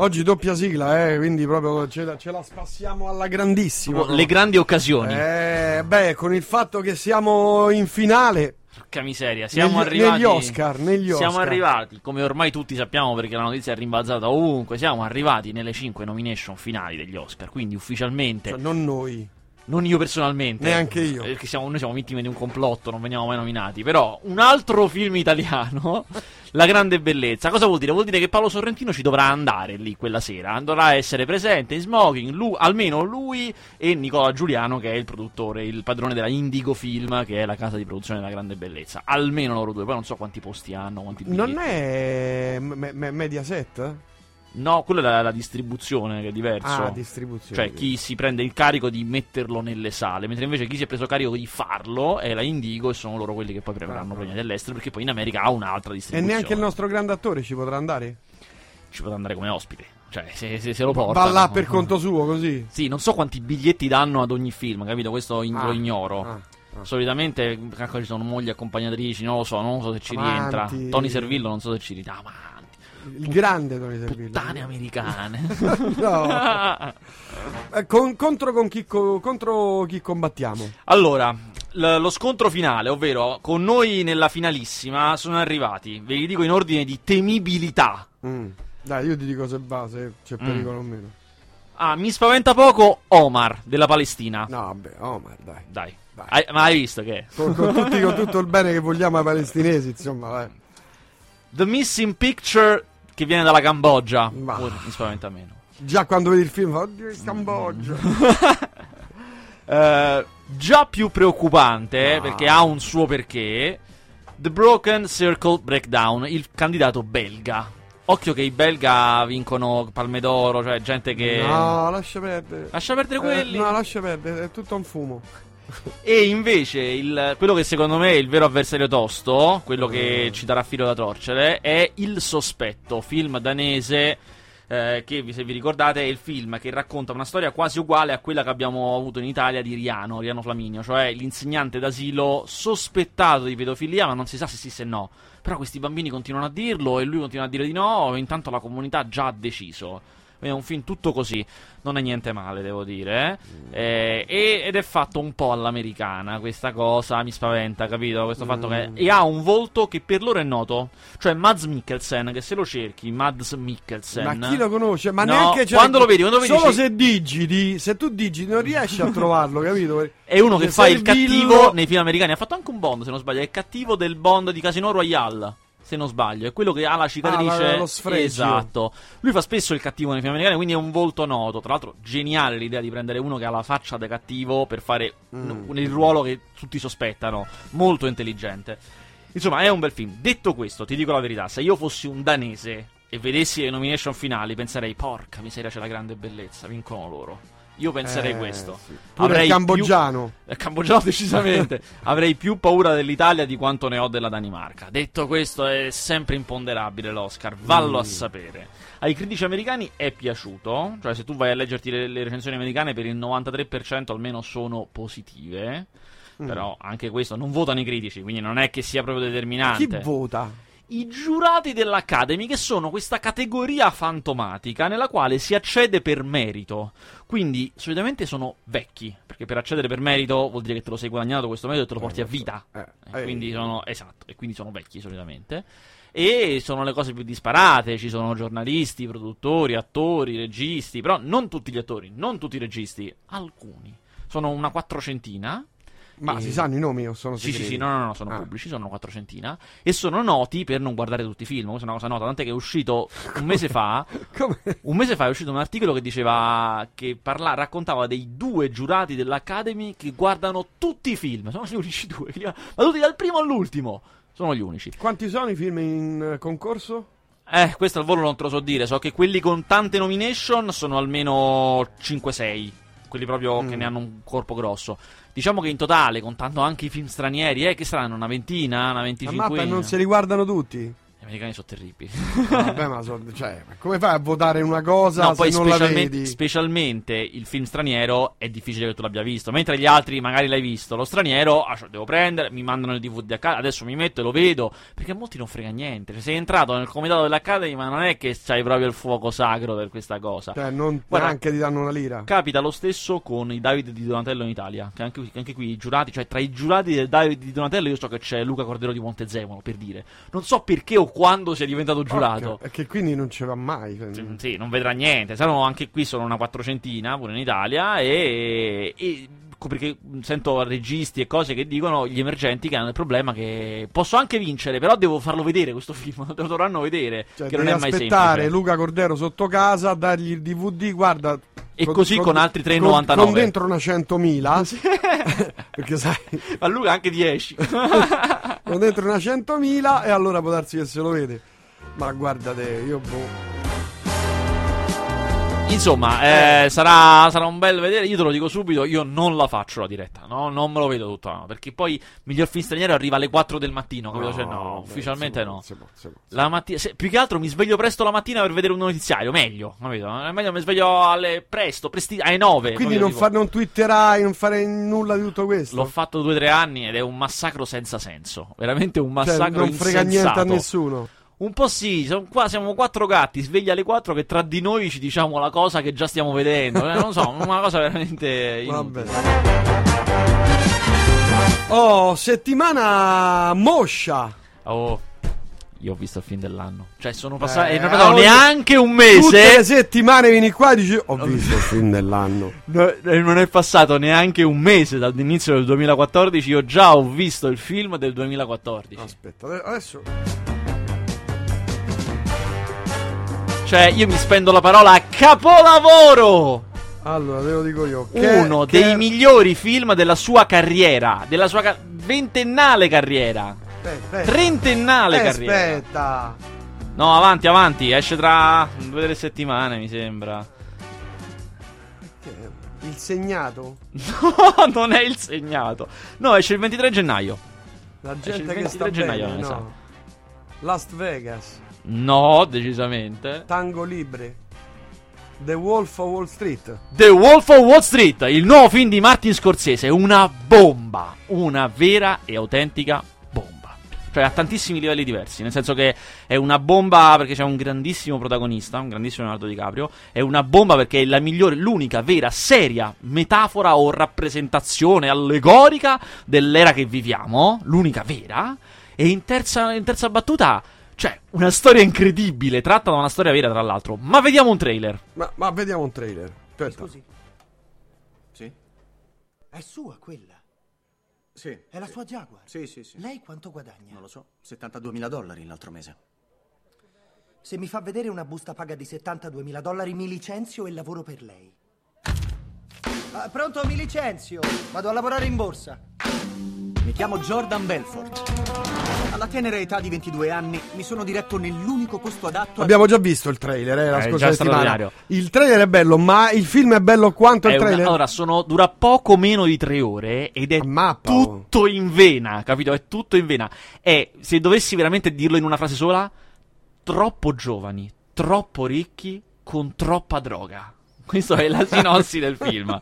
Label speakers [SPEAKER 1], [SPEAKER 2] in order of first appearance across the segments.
[SPEAKER 1] Oggi doppia sigla, eh, quindi proprio ce la, ce la spassiamo alla grandissima.
[SPEAKER 2] Le grandi occasioni.
[SPEAKER 1] Eh, beh, con il fatto che siamo in finale.
[SPEAKER 2] Porca miseria, siamo
[SPEAKER 1] negli,
[SPEAKER 2] arrivati.
[SPEAKER 1] Negli Oscar, negli
[SPEAKER 2] siamo
[SPEAKER 1] Oscar.
[SPEAKER 2] arrivati, come ormai tutti sappiamo perché la notizia è rimbalzata ovunque. Siamo arrivati nelle 5 nomination finali degli Oscar. Quindi ufficialmente.
[SPEAKER 1] Cioè, non noi.
[SPEAKER 2] Non io personalmente.
[SPEAKER 1] Neanche io.
[SPEAKER 2] Perché siamo, noi siamo vittime di un complotto, non veniamo mai nominati. Però un altro film italiano, La grande bellezza. Cosa vuol dire? Vuol dire che Paolo Sorrentino ci dovrà andare lì quella sera. Dovrà essere presente in smoking, lui, almeno lui e Nicola Giuliano, che è il produttore, il padrone della Indigo Film, che è la casa di produzione della grande bellezza. Almeno loro due. Poi non so quanti posti hanno, quanti
[SPEAKER 1] Non è me- me- Mediaset?
[SPEAKER 2] No, quello è la, la distribuzione, che è diverso.
[SPEAKER 1] Ah, distribuzione.
[SPEAKER 2] Cioè, chi si prende il carico di metterlo nelle sale, mentre invece chi si è preso carico di farlo è la Indigo e sono loro quelli che poi premeranno
[SPEAKER 1] Ah.
[SPEAKER 2] dell'estero, perché poi in America ha un'altra
[SPEAKER 1] E
[SPEAKER 2] distribuzione.
[SPEAKER 1] neanche il nostro grande attore ci potrà andare?
[SPEAKER 2] Ci potrà andare come ospite. Cioè, se, se, se lo porta.
[SPEAKER 1] Va là per conto suo, così.
[SPEAKER 2] Sì, non so quanti biglietti danno ad ogni film, capito? Questo in-
[SPEAKER 1] Ah,
[SPEAKER 2] lo ignoro.
[SPEAKER 1] ah, ah.
[SPEAKER 2] Solitamente cacchio, ci sono mogli accompagnatrici, non lo so, non so se ci rientra.
[SPEAKER 1] Amanti.
[SPEAKER 2] Tony Servillo non so se ci rientra. Amanti.
[SPEAKER 1] Il grande Tony Servillo.
[SPEAKER 2] Puttane americane.
[SPEAKER 1] No. Eh, con- contro, con chi, co- contro chi combattiamo?
[SPEAKER 2] Allora, l- lo scontro finale, ovvero con noi nella finalissima, sono arrivati, ve li dico in ordine di temibilità.
[SPEAKER 1] Mm. Dai, io ti dico se va, se c'è
[SPEAKER 2] Mm.
[SPEAKER 1] pericolo o meno.
[SPEAKER 2] Ah, mi spaventa poco Omar della Palestina.
[SPEAKER 1] No, vabbè, Omar, dai.
[SPEAKER 2] Dai.
[SPEAKER 1] Dai.
[SPEAKER 2] Hai- ma hai visto che?
[SPEAKER 1] Con, con tutti- con tutto il bene che vogliamo ai palestinesi, insomma, vai.
[SPEAKER 2] The Missing Picture che viene dalla Cambogia.
[SPEAKER 1] Ma-
[SPEAKER 2] Pure mi spaventa meno.
[SPEAKER 1] Già quando vedi il film, oddio, il Cambogia.
[SPEAKER 2] Eh, già più preoccupante,
[SPEAKER 1] Ah.
[SPEAKER 2] perché ha un suo perché, The Broken Circle Breakdown, il candidato belga. Occhio che i belga vincono Palme d'Oro, cioè gente che...
[SPEAKER 1] No, lascia perdere.
[SPEAKER 2] Lascia perdere quelli.
[SPEAKER 1] Eh, no, lascia perdere, è tutto un fumo.
[SPEAKER 2] E invece il- quello che secondo me è il vero avversario tosto, quello che
[SPEAKER 1] Mm.
[SPEAKER 2] ci darà filo da torcere, è Il Sospetto, film danese eh, che se vi ricordate è il film che racconta una storia quasi uguale a quella che abbiamo avuto in Italia di Riano, Riano Flaminio, cioè l'insegnante d'asilo sospettato di pedofilia ma non si sa se sì se no. Però questi bambini continuano a dirlo e lui continua a dire di no, intanto la comunità già ha deciso. Quindi è un film tutto così, non è niente male, devo dire. eh. Eh, e- ed è fatto un po' all'americana questa cosa, mi spaventa, capito? Questo fatto che.
[SPEAKER 1] Mm.
[SPEAKER 2] E ha un volto che per loro è noto. Cioè Mads Mikkelsen, che se lo cerchi, Mads Mikkelsen.
[SPEAKER 1] Ma chi lo conosce? Ma
[SPEAKER 2] No,
[SPEAKER 1] neanche cioè,
[SPEAKER 2] quando lo vedi, quando lo vedi
[SPEAKER 1] Solo
[SPEAKER 2] dici-
[SPEAKER 1] se digiti, se tu digiti non riesci a trovarlo, capito?
[SPEAKER 2] È uno che
[SPEAKER 1] Se
[SPEAKER 2] fa il cattivo nei film americani. Ha fatto anche un Bond, se non sbaglio. È il cattivo del Bond di Casino Royale. Se non sbaglio, è quello che ha la cicatrice.
[SPEAKER 1] Ah, lo sfregio.
[SPEAKER 2] Esatto. Lui fa spesso il cattivo nei film americani, quindi è un volto noto. Tra l'altro, geniale l'idea di prendere uno che ha la faccia da cattivo per fare
[SPEAKER 1] Mm.
[SPEAKER 2] il ruolo che tutti sospettano. Molto intelligente. Insomma, è un bel film. Detto questo, ti dico la verità: se io fossi un danese e vedessi le nomination finali, penserei, porca miseria, c'è la grande bellezza, vincono loro. Io penserei
[SPEAKER 1] Eh,
[SPEAKER 2] questo.
[SPEAKER 1] sì. Pure
[SPEAKER 2] Avrei
[SPEAKER 1] il
[SPEAKER 2] più-
[SPEAKER 1] cambogiano.
[SPEAKER 2] il cambogiano decisamente. Avrei più paura dell'Italia di quanto ne ho della Danimarca. Detto questo, è sempre imponderabile l'Oscar. Vallo a
[SPEAKER 1] Mm.
[SPEAKER 2] sapere. Ai critici americani è piaciuto. Cioè, se tu vai a leggerti le, le recensioni americane, per il 93% almeno sono positive.
[SPEAKER 1] Mm.
[SPEAKER 2] Però anche questo non votano i critici, quindi non è che sia proprio determinante
[SPEAKER 1] Chi vota?
[SPEAKER 2] I giurati dell'Academy, che sono questa categoria fantomatica nella quale si accede per merito. Quindi, solitamente sono vecchi, perché per accedere per merito vuol dire che te lo sei guadagnato questo merito e te lo porti a vita.
[SPEAKER 1] Eh, eh,
[SPEAKER 2] quindi sono, esatto, e quindi sono vecchi solitamente. E sono le cose più disparate, ci sono giornalisti, produttori, attori, registi, però non tutti gli attori, non tutti i registi, alcuni. Sono una quattrocentina.
[SPEAKER 1] Ma
[SPEAKER 2] Eh,
[SPEAKER 1] si sanno i nomi o sono
[SPEAKER 2] Sì, sì,
[SPEAKER 1] segreti?
[SPEAKER 2] sì, no, no, no, sono
[SPEAKER 1] Ah.
[SPEAKER 2] pubblici, sono una quattrocentina. E sono noti per non guardare tutti i film. Questa è una cosa nota. Tant'è che è uscito un mese fa.
[SPEAKER 1] Come?
[SPEAKER 2] Un mese fa è uscito un articolo che diceva. che parla, raccontava dei due giurati dell'Academy che guardano tutti i film. Sono gli unici due. Ma tutti dal primo all'ultimo. Sono gli unici.
[SPEAKER 1] Quanti sono i film in eh, concorso?
[SPEAKER 2] Eh, questo al volo non te lo so dire. So che quelli con tante nomination sono almeno 5-6. Quelli proprio che
[SPEAKER 1] Mm.
[SPEAKER 2] ne hanno un corpo grosso. Diciamo che in totale, contando anche i film stranieri, eh, che saranno una ventina, una
[SPEAKER 1] La
[SPEAKER 2] venticinquina.
[SPEAKER 1] mappa non se li guardano tutti.
[SPEAKER 2] Gli americani sono terribili.
[SPEAKER 1] Vabbè, ma so- cioè, come fai a votare una cosa
[SPEAKER 2] No, poi specialmente, specialmente il film straniero è difficile che tu l'abbia visto, mentre gli altri magari l'hai visto. Lo straniero, ah, cioè, devo prendere, mi mandano il DVD a casa, adesso mi metto e lo vedo, perché a molti non frega niente. Cioè, sei entrato nel comitato dell'Academy, ma non è che c'hai proprio il fuoco sacro per questa cosa.
[SPEAKER 1] Cioè, non
[SPEAKER 2] Guarda-
[SPEAKER 1] neanche ti danno una lira.
[SPEAKER 2] Capita lo stesso con i David di Donatello in Italia. Che anche, anche qui i giurati, cioè tra i giurati del David di Donatello, io so che c'è Luca Cordero di Montezemolo per dire. Non so perché o quando sia diventato giurato.
[SPEAKER 1] E che quindi non ci va mai.
[SPEAKER 2] Sì, Sì, non vedrà niente. Saranno anche qui sono una quattrocentina pure in Italia. E, e- perché sento registi e cose che dicono gli emergenti che hanno il problema che posso anche vincere, però devo farlo vedere questo film. Lo dovranno vedere.
[SPEAKER 1] Cioè,
[SPEAKER 2] che non è mai
[SPEAKER 1] aspettare
[SPEAKER 2] semplice.
[SPEAKER 1] Luca Cordero sotto casa, dargli il DVD, guarda.
[SPEAKER 2] E così con altri 3,99.
[SPEAKER 1] Con, con dentro una 100.000. perché sai,
[SPEAKER 2] Ma Luca anche 10.
[SPEAKER 1] con dentro una 100.000 e allora può darsi che se lo vede. Ma guardate, io boh.
[SPEAKER 2] Insomma, eh, sarà, sarà un bel vedere. Io te lo dico subito: io non la faccio la diretta, no? Non me lo vedo tutto. no, perché poi miglior film straniero arriva alle 4 del mattino. Capito? Cioè, no,
[SPEAKER 1] vabbè,
[SPEAKER 2] ufficialmente no.
[SPEAKER 1] si può, si può.
[SPEAKER 2] Se- più che altro mi sveglio presto la mattina per vedere un notiziario. Meglio, capito? È meglio mi sveglio alle presto, presti- alle 9.
[SPEAKER 1] Quindi non, fa, non twitterai, non farei nulla di tutto questo.
[SPEAKER 2] L'ho fatto due o tre anni ed è un massacro senza senso. Veramente un
[SPEAKER 1] Cioè,
[SPEAKER 2] massacro
[SPEAKER 1] non frega niente a
[SPEAKER 2] insensato.
[SPEAKER 1] nessuno.
[SPEAKER 2] Un po' sì, qua, siamo quattro gatti svegli alle quattro che tra di noi ci diciamo la cosa che già stiamo vedendo. Eh, non so, una cosa veramente inutile.
[SPEAKER 1] Vabbè. Oh, settimana moscia.
[SPEAKER 2] Oh, io ho visto il film dell'anno. Cioè, sono passati.
[SPEAKER 1] Eh,
[SPEAKER 2] Eh, non
[SPEAKER 1] oggi-
[SPEAKER 2] neanche un
[SPEAKER 1] Tutte le
[SPEAKER 2] mese.
[SPEAKER 1] settimane vieni qua e dici ho visto il film dell'anno.
[SPEAKER 2] No, eh, non è passato neanche un mese dall'inizio del 2014. Io già ho visto il film del 2014.
[SPEAKER 1] Aspetta, adesso
[SPEAKER 2] Cioè, io mi spendo la parola capolavoro.
[SPEAKER 1] allora te lo dico io. Che-
[SPEAKER 2] Uno
[SPEAKER 1] che-
[SPEAKER 2] dei migliori film della sua carriera. Della sua ca- ventennale carriera.
[SPEAKER 1] Aspetta, aspetta.
[SPEAKER 2] Trentennale
[SPEAKER 1] Eh,
[SPEAKER 2] carriera.
[SPEAKER 1] aspetta.
[SPEAKER 2] No, avanti, avanti. Esce tra due o tre settimane, mi sembra.
[SPEAKER 1] Il segnato?
[SPEAKER 2] No, non è il segnato. No, esce il 23 gennaio.
[SPEAKER 1] La
[SPEAKER 2] Esce il
[SPEAKER 1] gente che
[SPEAKER 2] 23
[SPEAKER 1] sta
[SPEAKER 2] gennaio,
[SPEAKER 1] bene, no. Las Vegas,
[SPEAKER 2] No, decisamente.
[SPEAKER 1] Tango Libre, The Wolf of Wall Street.
[SPEAKER 2] The Wolf of Wall Street, il nuovo film di Martin Scorsese, una bomba, una vera e autentica bomba. Cioè ha tantissimi livelli diversi, nel senso che è una bomba perché c'è un grandissimo protagonista, un grandissimo Leonardo DiCaprio, è una bomba perché è la migliore, l'unica vera, seria metafora o rappresentazione allegorica dell'era che viviamo, l'unica vera, e in terza, in terza battuta... Cioè, una storia incredibile, tratta da una storia vera, tra l'altro. Ma vediamo un trailer.
[SPEAKER 1] Ma, ma vediamo un trailer. Aspetta.
[SPEAKER 3] Scusi,
[SPEAKER 4] Sì?
[SPEAKER 3] è sua quella?
[SPEAKER 4] Sì.
[SPEAKER 3] È la
[SPEAKER 4] sì.
[SPEAKER 3] sua Jaguar?
[SPEAKER 4] Sì, sì, sì.
[SPEAKER 3] Lei quanto guadagna?
[SPEAKER 4] Non lo so. 72.000 dollari l'altro mese.
[SPEAKER 3] Se mi fa vedere una busta paga di 72.000 dollari, mi licenzio e lavoro per lei. Ah, pronto, mi licenzio. Vado a lavorare in borsa.
[SPEAKER 4] Mi chiamo Jordan Belfort. Alla tenera età di 22 anni mi sono diretto nell'unico posto adatto a...
[SPEAKER 1] Abbiamo già visto il trailer, eh, la
[SPEAKER 2] Eh,
[SPEAKER 1] scorsa
[SPEAKER 2] già
[SPEAKER 1] settimana. Il trailer è bello, ma il film è bello quanto
[SPEAKER 2] È
[SPEAKER 1] il
[SPEAKER 2] una-
[SPEAKER 1] trailer?
[SPEAKER 2] allora, sono, dura poco meno di tre ore ed è
[SPEAKER 1] mappa, oh.
[SPEAKER 2] tutto in vena, capito? È tutto in vena. È, se dovessi veramente dirlo in una frase sola, troppo giovani, troppo ricchi, con troppa droga. Questa è la sinossi del film.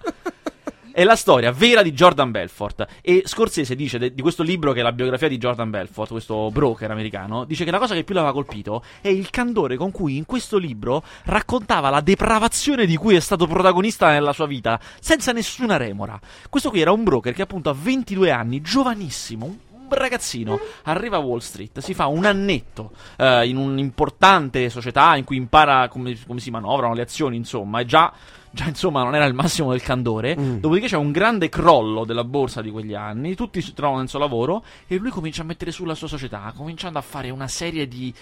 [SPEAKER 2] È la storia vera di Jordan Belfort. E Scorsese dice de- di questo libro, che è la biografia di Jordan Belfort, questo broker americano, dice che la cosa che più l'aveva colpito è il candore con cui in questo libro raccontava la depravazione di cui è stato protagonista nella sua vita, senza nessuna remora. Questo qui era un broker che appunto a 22 anni, giovanissimo, ragazzino arriva a Wall Street, si fa un annetto eh, in un'importante società in cui impara come, come si manovrano le azioni, insomma, e già, già insomma non era il massimo del candore.
[SPEAKER 1] Mm.
[SPEAKER 2] Dopodiché c'è un grande crollo della borsa di quegli anni, tutti si trovano nel suo lavoro e lui comincia a mettere su la sua società, cominciando a fare una serie di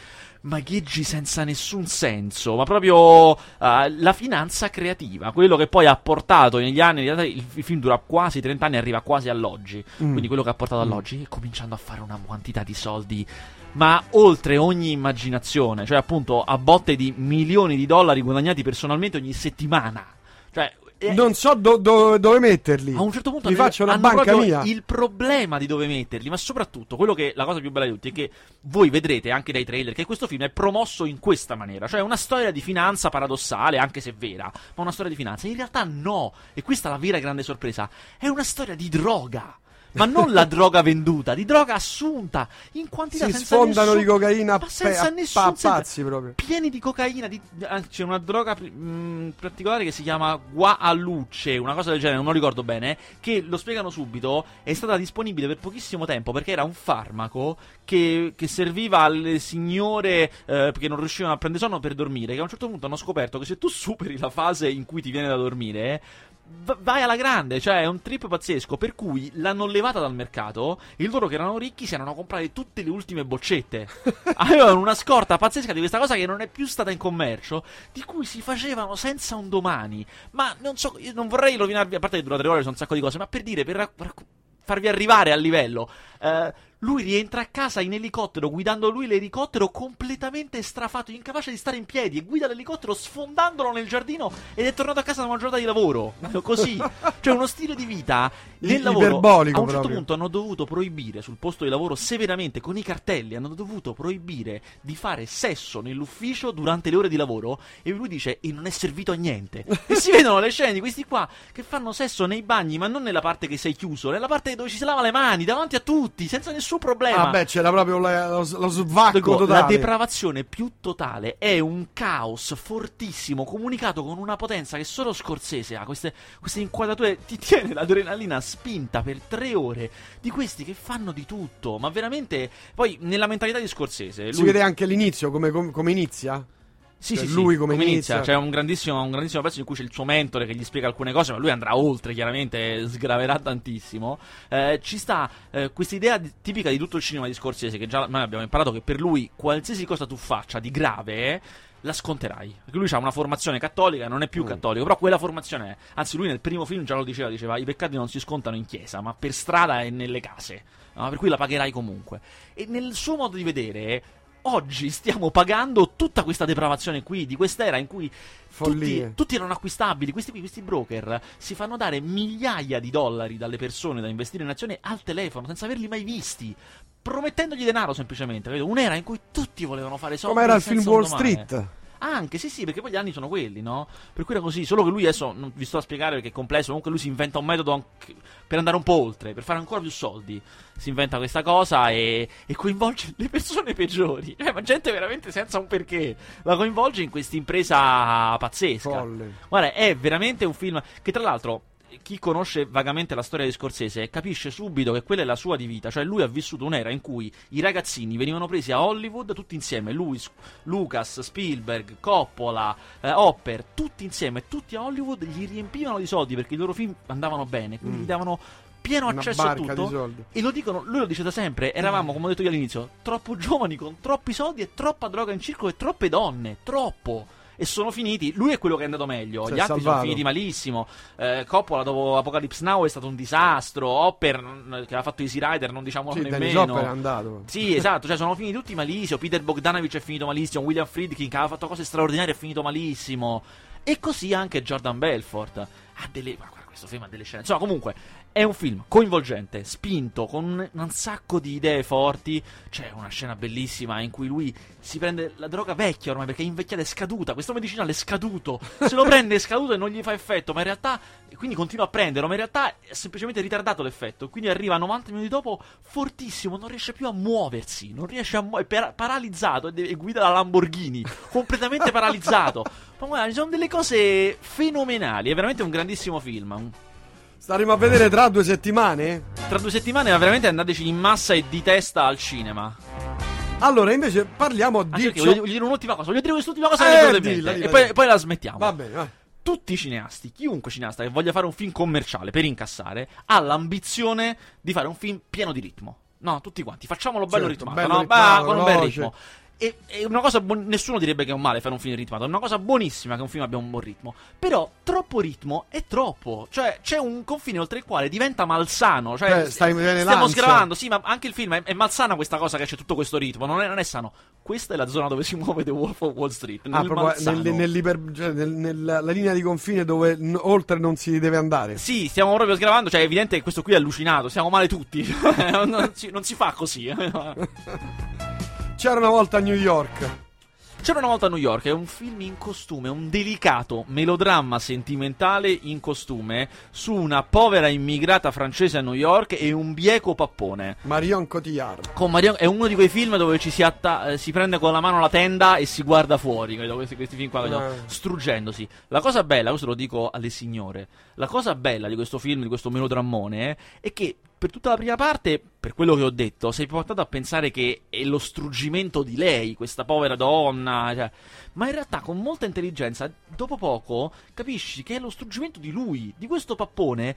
[SPEAKER 2] magheggi senza nessun senso, ma proprio eh, la finanza creativa, quello che poi ha portato negli anni, in realtà il, il film dura quasi 30 anni, arriva quasi all'oggi,
[SPEAKER 1] Mm.
[SPEAKER 2] quindi quello che ha portato all'oggi, e cominciando a fare una quantità di soldi ma oltre ogni immaginazione, cioè appunto a botte di milioni di dollari guadagnati personalmente ogni settimana. Cioè, E-
[SPEAKER 1] Non so do- do- dove metterli.
[SPEAKER 2] a un certo punto
[SPEAKER 1] Mi faccio una banca mia.
[SPEAKER 2] il problema di dove metterli, ma soprattutto quello che la cosa più bella di tutti è che voi vedrete anche dai trailer che questo film è promosso in questa maniera, cioè una storia di finanza paradossale, anche se vera, ma una storia di finanza. In realtà no, e questa è la vera grande sorpresa, è una storia di droga. Ma non la droga venduta, di droga assunta in quantità
[SPEAKER 1] Si
[SPEAKER 2] senza
[SPEAKER 1] sfondano
[SPEAKER 2] nessun-
[SPEAKER 1] di cocaina
[SPEAKER 2] ma senza
[SPEAKER 1] pe-
[SPEAKER 2] nessun
[SPEAKER 1] pa- pazzi proprio.
[SPEAKER 2] pieni di cocaina. Di, anzi, c'è una droga mh, particolare che si chiama Gualuce, una cosa del genere, non lo ricordo bene. Che lo spiegano subito. È stata disponibile per pochissimo tempo perché era un farmaco che, che serviva alle signore eh, che non riuscivano a prendere sonno per dormire. Che a un certo punto hanno scoperto che se tu superi la fase in cui ti viene da dormire. V- Vai alla grande, cioè è un trip pazzesco. Per cui l'hanno levata dal mercato. E loro che erano ricchi si erano comprati tutte le ultime boccette. Avevano una scorta pazzesca di questa cosa che non è più stata in commercio. Di cui si facevano senza un domani. Ma non so, io non vorrei rovinarvi. A parte che dura tre ore, sono un sacco di cose. Ma per dire, per rac- rac- farvi arrivare al livello. eh, lui rientra a casa in elicottero, guidando lui l'elicottero completamente strafato, incapace di stare in piedi, e guida l'elicottero sfondandolo nel giardino ed è tornato a casa da una giornata di lavoro. Così. Cioè uno stile di vita nel
[SPEAKER 1] I-
[SPEAKER 2] lavoro. a un certo
[SPEAKER 1] proprio.
[SPEAKER 2] punto hanno dovuto proibire sul posto di lavoro severamente con i cartelli, hanno dovuto proibire di fare sesso nell'ufficio durante le ore di lavoro e lui dice e non è servito a niente. e si vedono le scene di questi qua che fanno sesso nei bagni, ma non nella parte che sei chiuso, nella parte dove ci si lava le mani davanti a tutti, senza nessun problema.
[SPEAKER 1] Ah, beh, c'era proprio la- lo, lo svacco
[SPEAKER 2] Dico,
[SPEAKER 1] totale.
[SPEAKER 2] la depravazione più totale è un caos fortissimo comunicato con una potenza che solo Scorsese ha. Queste, queste inquadrature ti tiene l'adrenalina spinta per tre ore di questi che fanno di tutto. Ma veramente, poi nella mentalità di Scorsese,
[SPEAKER 1] Si
[SPEAKER 2] lui-
[SPEAKER 1] vede anche l'inizio, come, come- come inizia?
[SPEAKER 2] sì,
[SPEAKER 1] cioè,
[SPEAKER 2] sì,
[SPEAKER 1] lui
[SPEAKER 2] sì,
[SPEAKER 1] come inizia.
[SPEAKER 2] C'è un grandissimo, un grandissimo pezzo in cui c'è il suo mentore che gli spiega alcune cose, ma lui andrà oltre, chiaramente, sgraverà tantissimo. Eh, ci sta eh, questa idea tipica di tutto il cinema di Scorsese, che già noi abbiamo imparato che per lui qualsiasi cosa tu faccia di grave. La sconterai perché lui ha una formazione cattolica, non è più
[SPEAKER 1] Mm.
[SPEAKER 2] cattolico, però quella formazione è. Anzi, lui nel primo film già lo diceva: diceva i peccati non si scontano in chiesa, ma per strada e nelle case, no? per cui la pagherai comunque. E nel suo modo di vedere, oggi stiamo pagando tutta questa depravazione qui, di quest'era in cui tutti, tutti erano acquistabili. Questi, questi broker si fanno dare migliaia di dollari dalle persone da investire in azione al telefono senza averli mai visti. Promettendogli denaro semplicemente, capito? Un'era in cui tutti volevano fare soldi.
[SPEAKER 1] Come era il film Wall
[SPEAKER 2] domani.
[SPEAKER 1] Street?
[SPEAKER 2] Anche, sì, sì, perché poi gli anni sono quelli, no? Per cui era così. Solo che lui adesso, non vi sto a spiegare perché è complesso. Comunque lui si inventa un metodo per andare un po' oltre, per fare ancora più soldi. Si inventa questa cosa e, e coinvolge le persone peggiori. Cioè, ma gente veramente senza un perché. La coinvolge in questa impresa pazzesca.
[SPEAKER 1] Folle.
[SPEAKER 2] Guarda, è veramente un film che tra l'altro chi conosce vagamente la storia di Scorsese capisce subito che quella è la sua di vita, cioè lui ha vissuto un'era in cui i ragazzini venivano presi a Hollywood tutti insieme, lui, Lucas, Spielberg, Coppola, eh, Hopper, tutti insieme, tutti a Hollywood gli riempivano di soldi perché i loro film andavano bene, quindi
[SPEAKER 1] Mm.
[SPEAKER 2] gli davano pieno
[SPEAKER 1] Una
[SPEAKER 2] accesso a tutto. E lo dicono, lui lo dice da sempre, eravamo, come ho detto io all'inizio, troppo giovani con troppi soldi e troppa droga in circolo e troppe donne, troppo. E sono finiti, lui è quello che è andato meglio,
[SPEAKER 1] Si
[SPEAKER 2] gli altri sono
[SPEAKER 1] salvato.
[SPEAKER 2] finiti malissimo. Eh, Coppola dopo Apocalypse Now è stato un disastro, Hopper mm, che aveva fatto Easy Rider non diciamolo
[SPEAKER 1] Sì,
[SPEAKER 2] nemmeno.
[SPEAKER 1] Hopper è andato.
[SPEAKER 2] Sì, esatto, cioè sono finiti tutti malissimo. Peter Bogdanovich è finito malissimo. William Friedkin, che aveva fatto cose straordinarie, è finito malissimo. E così anche Jordan Belfort. Ha delle. Guarda, questo film ha delle scene. Insomma, comunque, è un film coinvolgente, spinto, con un, un sacco di idee forti. C'è una scena bellissima in cui lui si prende la droga vecchia ormai perché è invecchiata, è scaduta. Questo medicinale è scaduto. Se lo prende è scaduto e non gli fa effetto, ma in realtà. Quindi continua a prenderlo, ma in realtà è semplicemente ritardato l'effetto. Quindi arriva 90 minuti dopo, fortissimo, non riesce più a muoversi. Non riesce a muoversi, è paralizzato e, e guida la Lamborghini. completamente paralizzato. Ma guarda, ci sono delle cose fenomenali. È veramente un grandissimo film.
[SPEAKER 1] Staremo a vedere tra due settimane?
[SPEAKER 2] Tra due settimane, ma veramente andateci in massa e di testa al cinema.
[SPEAKER 1] Allora, invece, parliamo
[SPEAKER 2] Anche
[SPEAKER 1] di...
[SPEAKER 2] perché
[SPEAKER 1] ciò-
[SPEAKER 2] voglio, voglio dire un'ultima cosa. Voglio dire quest'ultima cosa
[SPEAKER 1] Eh,
[SPEAKER 2] che
[SPEAKER 1] dilla, dilla,
[SPEAKER 2] e poi,
[SPEAKER 1] dilla.
[SPEAKER 2] poi la smettiamo.
[SPEAKER 1] Va bene, vai.
[SPEAKER 2] tutti i cineasti, chiunque cineasta che voglia fare un film commerciale per incassare, ha l'ambizione di fare un film pieno di ritmo. No, tutti quanti, facciamolo bello
[SPEAKER 1] Certo,
[SPEAKER 2] ritmato,
[SPEAKER 1] bello
[SPEAKER 2] no?
[SPEAKER 1] ritmato,
[SPEAKER 2] Bah, con un bel ritmo. È, è una cosa buon- nessuno direbbe che è un male fare un film ritmato, è una cosa buonissima che un film abbia un buon ritmo. Però troppo ritmo è troppo, cioè c'è un confine oltre il quale diventa malsano, cioè
[SPEAKER 1] Beh, stai-
[SPEAKER 2] stiamo
[SPEAKER 1] l'ansia.
[SPEAKER 2] sgravando, sì, ma anche il film è, è malsana questa cosa che c'è tutto questo ritmo, non è, non è sano. Questa è la zona dove si muove The Wolf of Wall Street,
[SPEAKER 1] Ah, proprio nel- cioè, nel- nella la linea di confine dove n- oltre non si deve andare.
[SPEAKER 2] Sì, stiamo proprio sgravando, cioè è evidente che questo qui è allucinato, siamo male tutti. non, si, non si fa così.
[SPEAKER 1] C'era una volta a New York.
[SPEAKER 2] C'era una volta a New York, è un film in costume, un delicato melodramma sentimentale in costume su una povera immigrata francese a New York e un bieco pappone.
[SPEAKER 1] Marion Cotillard.
[SPEAKER 2] Con Marion- è uno di quei film dove ci si, atta- eh, si prende con la mano la tenda e si guarda fuori, credo, questi, questi film qua, credo,
[SPEAKER 1] Ah.
[SPEAKER 2] struggendosi. La cosa bella, questo lo dico alle signore, la cosa bella di questo film, di questo melodrammone, eh, è che per tutta la prima parte, per quello che ho detto, sei portato a pensare che è lo struggimento di lei, questa povera donna, cioè, ma in realtà con molta intelligenza, dopo poco, capisci che è lo struggimento di lui, di questo pappone,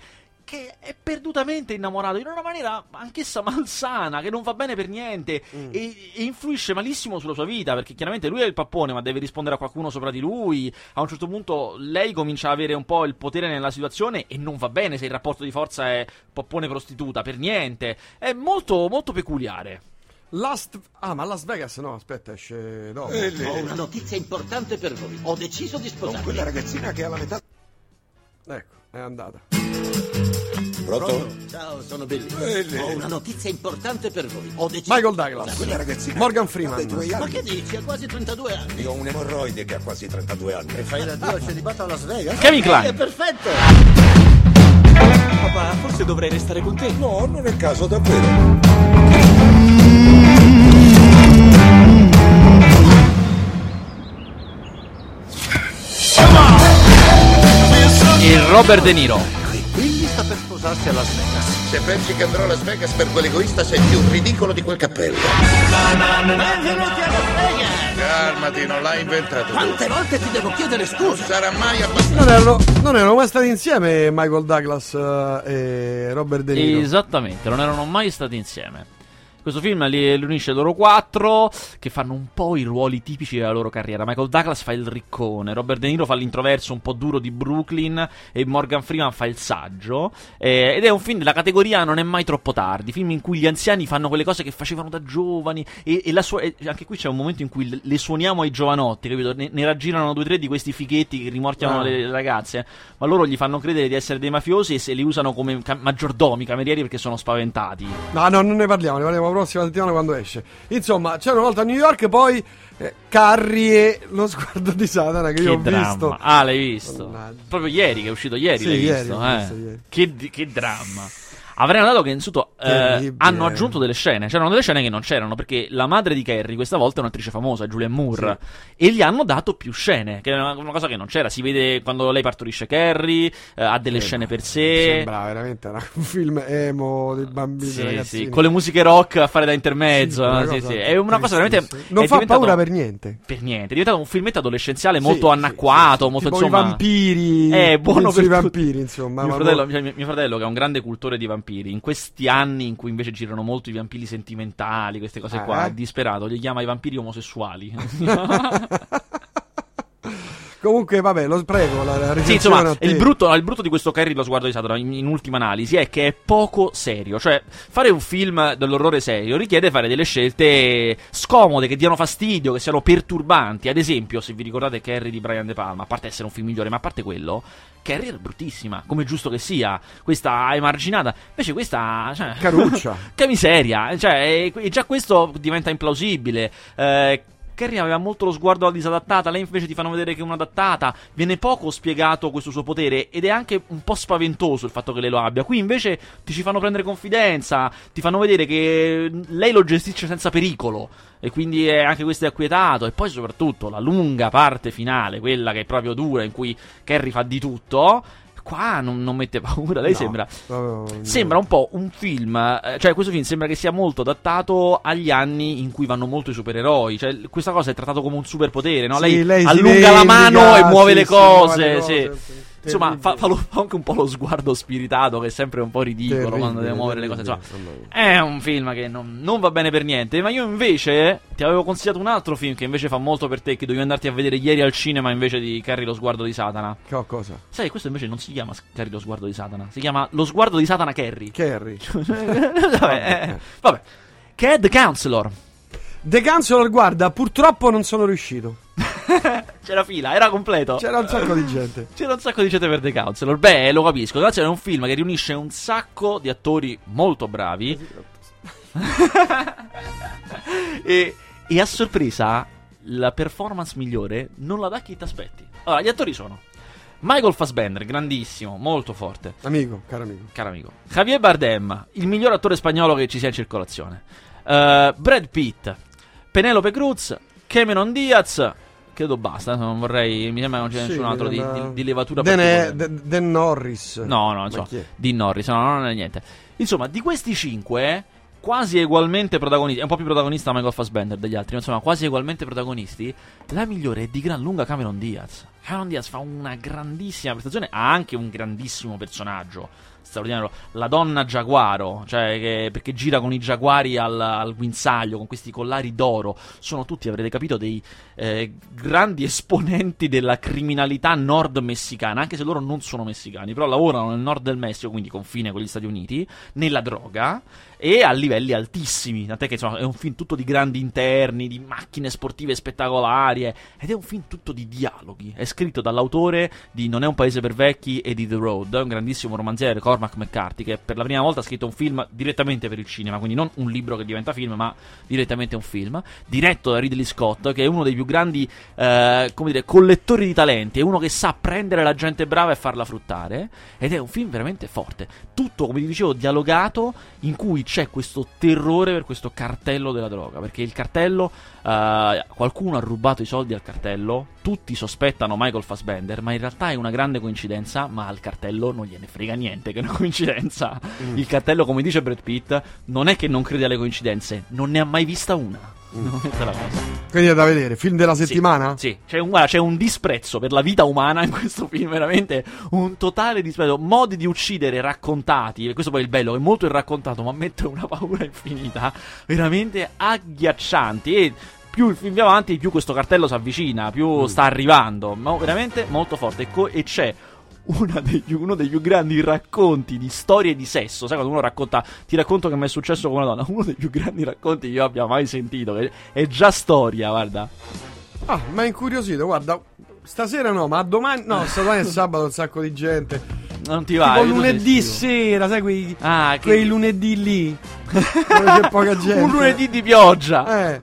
[SPEAKER 2] che è perdutamente innamorato in una maniera anch'essa malsana, che non va bene per niente e, e influisce malissimo sulla sua vita, perché chiaramente lui è il pappone, ma deve rispondere a qualcuno sopra di lui. A un certo punto lei comincia a avere un po' il potere nella situazione e non va bene se il rapporto di forza è pappone prostituta, per niente. È molto, molto peculiare.
[SPEAKER 1] Last... Ah, ma Las Vegas no, aspetta, esce dopo.
[SPEAKER 5] Ho una notizia importante per voi. Ho deciso di
[SPEAKER 6] Con
[SPEAKER 5] sposarmi.
[SPEAKER 6] quella ragazzina che ha la metà.
[SPEAKER 1] Ecco, è andata.
[SPEAKER 6] Pronto?
[SPEAKER 5] Ciao, sono Billy.
[SPEAKER 6] Billy.
[SPEAKER 5] Ho una notizia importante per voi. Ho deciso
[SPEAKER 1] Michael Douglas.
[SPEAKER 6] Quella ragazzina.
[SPEAKER 1] Morgan Freeman.
[SPEAKER 5] Ma che dici? Ha quasi 32 anni.
[SPEAKER 6] Io ho un emorroide che ha quasi 32 anni.
[SPEAKER 5] Fai l'addio al celibato a Las Vegas?
[SPEAKER 2] Kevin Kline.
[SPEAKER 5] È perfetto!
[SPEAKER 7] Papà, forse dovrei restare con te.
[SPEAKER 6] No, non è il caso davvero.
[SPEAKER 2] Robert De Niro.
[SPEAKER 5] Billy sta per sposarsi a Las Vegas.
[SPEAKER 6] Se pensi che andrò a Las Vegas per quell'egoista sei più ridicolo di quel cappello.
[SPEAKER 5] Benvenuti a Las Vegas!
[SPEAKER 6] Calmati, non l'hai inventato tu.
[SPEAKER 5] Quante volte ti devo chiedere scusa?
[SPEAKER 6] sarà mai abbastanza.
[SPEAKER 1] Non erano, non erano mai stati insieme Michael Douglas eh, e Robert De Niro.
[SPEAKER 2] Esattamente, non erano mai stati insieme. Questo film li, li unisce loro quattro che fanno un po' i ruoli tipici della loro carriera. Michael Douglas fa il riccone, Robert De Niro fa l'introverso un po' duro di Brooklyn e Morgan Freeman fa il saggio. Eh, ed è un film della categoria Non è mai troppo tardi, film in cui gli anziani fanno quelle cose che facevano da giovani e, e la sua- e anche qui c'è un momento in cui le, suoniamo ai giovanotti, capito? Ne, ne raggirano due o tre di questi fighetti che rimorchiano
[SPEAKER 1] Ah.
[SPEAKER 2] le, ragazze, ma loro gli fanno credere di essere dei mafiosi e se li usano come ca- maggiordomi, camerieri perché sono spaventati.
[SPEAKER 1] No, no, non ne parliamo, ne parliamo la prossima settimana quando esce. Insomma, c'era una volta a New York, poi eh, Carrie, lo sguardo di Satana che,
[SPEAKER 2] Che
[SPEAKER 1] io ho
[SPEAKER 2] dramma.
[SPEAKER 1] visto.
[SPEAKER 2] Ah, l'hai visto?
[SPEAKER 1] Mannaggia.
[SPEAKER 2] Proprio ieri, che è uscito ieri,
[SPEAKER 1] Sì,
[SPEAKER 2] l'hai
[SPEAKER 1] ieri,
[SPEAKER 2] visto? eh.
[SPEAKER 1] visto ieri.
[SPEAKER 2] Che, che dramma. Avrei notato che innanzitutto eh, hanno aggiunto delle scene. C'erano delle scene che non c'erano perché la madre di Carrie questa volta è un'attrice famosa, Julianne Moore, e gli hanno dato più scene, che è una, una cosa che non c'era. Si vede quando lei partorisce Carrie, eh, ha delle scene per sé.
[SPEAKER 1] Sembra veramente una- un film emo dei bambini,
[SPEAKER 2] Sì,
[SPEAKER 1] ragazzini.
[SPEAKER 2] sì, con le musiche rock a fare da intermezzo.
[SPEAKER 1] Sì, una
[SPEAKER 2] Sì, sì. È una cosa veramente.
[SPEAKER 1] Non fa paura per niente.
[SPEAKER 2] Per niente, è diventato un filmetto adolescenziale
[SPEAKER 1] Sì,
[SPEAKER 2] molto
[SPEAKER 1] sì,
[SPEAKER 2] anacquato,
[SPEAKER 1] sì, sì.
[SPEAKER 2] molto
[SPEAKER 1] Tipo
[SPEAKER 2] insomma.
[SPEAKER 1] i vampiri.
[SPEAKER 2] È buono
[SPEAKER 1] sui
[SPEAKER 2] per
[SPEAKER 1] vampiri,
[SPEAKER 2] tutti.
[SPEAKER 1] insomma.
[SPEAKER 2] Mio fratello,
[SPEAKER 1] mo-
[SPEAKER 2] mio- mio fratello, che è un grande cultore di vampiri, in questi anni in cui invece girano molto i vampiri sentimentali, queste cose
[SPEAKER 1] Eh?
[SPEAKER 2] qua, è disperato, li chiama i vampiri omosessuali.
[SPEAKER 1] Comunque, vabbè, lo prego. La, la
[SPEAKER 2] Sì, insomma, il brutto, il brutto di questo Carrie lo sguardo di Satana in, in ultima analisi è che è poco serio. Cioè, fare un film dell'orrore serio richiede fare delle scelte scomode, che diano fastidio, che siano perturbanti. Ad esempio, se vi ricordate Carrie di Brian De Palma, a parte essere un film migliore, ma a parte quello, Carrie era bruttissima, come è giusto che sia. Questa è emarginata. Invece questa... Cioè,
[SPEAKER 1] Caruccia.
[SPEAKER 2] che miseria! Cioè, e già questo diventa implausibile. Eh, Carrie aveva molto lo sguardo alla disadattata, lei invece ti fanno vedere che è un'adattata. Viene poco spiegato questo suo potere ed è anche un po' spaventoso il fatto che lei lo abbia. Qui invece ti ci fanno prendere confidenza, ti fanno vedere che lei lo gestisce senza pericolo e quindi è anche questo è acquietato. E poi soprattutto la lunga parte finale, quella che è proprio dura, in cui Carrie fa di tutto. Qua non, non mette paura, lei
[SPEAKER 1] No,
[SPEAKER 2] sembra
[SPEAKER 1] proprio-
[SPEAKER 2] Sembra un po' un film, eh, cioè questo film sembra che sia molto adattato agli anni in cui vanno molto i supereroi, cioè questa cosa è trattato come un superpotere, no?
[SPEAKER 1] Sì,
[SPEAKER 2] lei,
[SPEAKER 1] lei
[SPEAKER 2] allunga la mano e muove
[SPEAKER 1] sì,
[SPEAKER 2] le
[SPEAKER 1] sì, muove
[SPEAKER 2] cose,
[SPEAKER 1] le cose, sì.
[SPEAKER 2] Insomma, fa, fa lo- fa anche un po' lo sguardo spiritato, che è sempre un po' ridicolo
[SPEAKER 1] Terribile,
[SPEAKER 2] quando deve muovere le cose. Insomma, è un film che non, non va bene per niente. Ma io invece ti avevo consigliato un altro film che invece fa molto per te, che dovevi andarti a vedere ieri al cinema invece di Carrie lo sguardo di Satana.
[SPEAKER 1] Che ho cosa?
[SPEAKER 2] Sai, questo invece non si chiama Carrie lo sguardo di Satana, si chiama Lo sguardo di Satana Carrie.
[SPEAKER 1] Carrie.
[SPEAKER 2] vabbè, eh, vabbè. Che è The Counselor.
[SPEAKER 1] The Counselor, guarda, purtroppo non sono riuscito.
[SPEAKER 2] C'era fila, era completo.
[SPEAKER 1] C'era un sacco di gente.
[SPEAKER 2] C'era un sacco di gente per The Counselor. Beh, lo capisco. The Counselor è un film che riunisce un sacco di attori molto bravi. e, e a sorpresa, la performance migliore non la dà chi ti aspetti. Allora, gli attori sono Michael Fassbender, grandissimo, molto forte.
[SPEAKER 1] Amico, caro amico.
[SPEAKER 2] Caro amico. Javier Bardem, il miglior attore spagnolo che ci sia in circolazione. Eh, Brad Pitt, Penelope Cruz, Cameron Diaz. Credo basta, non vorrei. Mi sembra che non c'è
[SPEAKER 1] Sì,
[SPEAKER 2] nessun altro di,
[SPEAKER 1] una-
[SPEAKER 2] di- di levatura
[SPEAKER 1] Dan. Dan- Norris.
[SPEAKER 2] No, no, insomma,
[SPEAKER 1] è?
[SPEAKER 2] di Norris, no, non è niente. Insomma, di questi cinque, quasi ugualmente protagonisti, è un po' più protagonista Michael Fassbender degli altri, ma insomma, quasi ugualmente protagonisti, la migliore è di gran lunga Cameron Diaz. Cameron Diaz fa una grandissima prestazione, ha anche un grandissimo personaggio. Straordinario, la donna giaguaro, cioè che- perché gira con i giaguari al, al guinzaglio, con questi collari d'oro. Sono tutti, avrete capito, dei eh, grandi esponenti della criminalità nord messicana, anche se loro non sono messicani, però lavorano nel nord del Messico, quindi confine con gli Stati Uniti, nella droga e a livelli altissimi. Tant'è che insomma, è un film tutto di grandi interni, di macchine sportive spettacolari, ed è un film tutto di dialoghi. È scritto dall'autore di Non è un paese per vecchi e di The Road, un grandissimo romanziere, Cormac McCarthy, che per la prima volta ha scritto un film direttamente per il cinema, quindi non un libro che diventa film, ma direttamente un film, diretto da Ridley Scott, che è uno dei più grandi eh, come dire, collettori di talenti, è uno che sa prendere la gente brava e farla fruttare, ed è un film veramente forte. Tutto, come vi dicevo, dialogato, in cui c'è questo terrore per questo cartello della droga, perché il cartello, eh, qualcuno ha rubato i soldi al cartello, tutti sospettano Michael Fassbender, ma in realtà è una grande coincidenza, ma al cartello non gliene frega niente che è una coincidenza. Il cartello, come dice Brad Pitt, non è che non crede alle coincidenze, non ne ha mai vista una. La cosa.
[SPEAKER 1] Quindi è da vedere. Film della settimana?
[SPEAKER 2] Sì, c'è un, guarda, c'è un disprezzo per la vita umana in questo film, veramente un totale disprezzo. Modi di uccidere raccontati, e questo poi è il bello, è molto il raccontato, ma mette una paura infinita, veramente agghiaccianti. E più il film va avanti, più questo cartello si avvicina, più sta arrivando. Ma veramente molto forte. E, co- e c'è degli- uno dei più grandi racconti di storie di sesso. Sai quando uno racconta, ti racconto che mi è successo con una donna? Uno dei più grandi racconti che io abbia mai sentito. È, è già storia, guarda.
[SPEAKER 1] Ah, ma è incuriosito, guarda. Stasera no, ma domani. No, domani è sabato, un sacco di gente.
[SPEAKER 2] Non ti va.
[SPEAKER 1] tipo lunedì sera, sai quei,
[SPEAKER 2] Ah, che-
[SPEAKER 1] quei lunedì lì. dove c'è poca gente.
[SPEAKER 2] Un lunedì di pioggia.
[SPEAKER 1] Eh.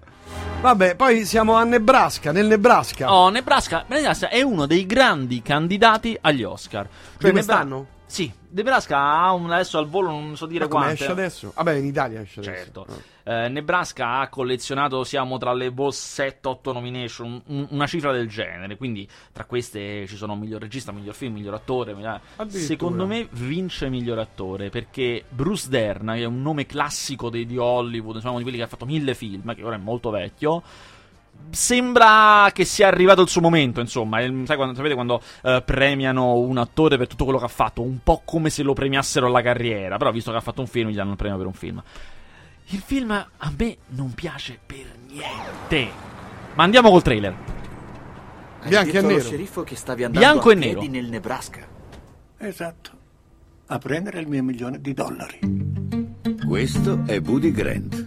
[SPEAKER 1] Vabbè, poi siamo a Nebraska, nel Nebraska.
[SPEAKER 2] Oh, Nebraska, Nebraska è uno dei grandi candidati agli Oscar.
[SPEAKER 1] Cioè, quest'anno?
[SPEAKER 2] Sì, Nebraska ha un, adesso al volo non so dire
[SPEAKER 1] Ma come
[SPEAKER 2] quante.
[SPEAKER 1] esce adesso? Vabbè, in Italia esce
[SPEAKER 2] Certo.
[SPEAKER 1] adesso.
[SPEAKER 2] Eh, Nebraska ha collezionato, siamo tra le boh, 7-8 nomination, un- una cifra del genere. Quindi tra queste ci sono miglior regista, miglior film, miglior attore. miglior-. Secondo me vince miglior attore perché Bruce Dern, che è un nome classico dei, di Hollywood, insomma, uno di quelli che ha fatto mille film, che ora è molto vecchio. Sembra che sia arrivato il suo momento, insomma. Sai quando, sapete quando eh, premiano un attore per tutto quello che ha fatto? Un po' come se lo premiassero alla carriera. Però, visto che ha fatto un film, gli danno il premio per un film. Il film a me non piace per niente. Ma andiamo col trailer.
[SPEAKER 4] Hai
[SPEAKER 1] Bianco e nero.
[SPEAKER 4] sceriffo che stavi andando
[SPEAKER 2] Bianco
[SPEAKER 4] a
[SPEAKER 2] e nero.
[SPEAKER 4] nel Nebraska.
[SPEAKER 8] Esatto. A prendere il mio milione di dollari.
[SPEAKER 9] Questo è Woody Grant.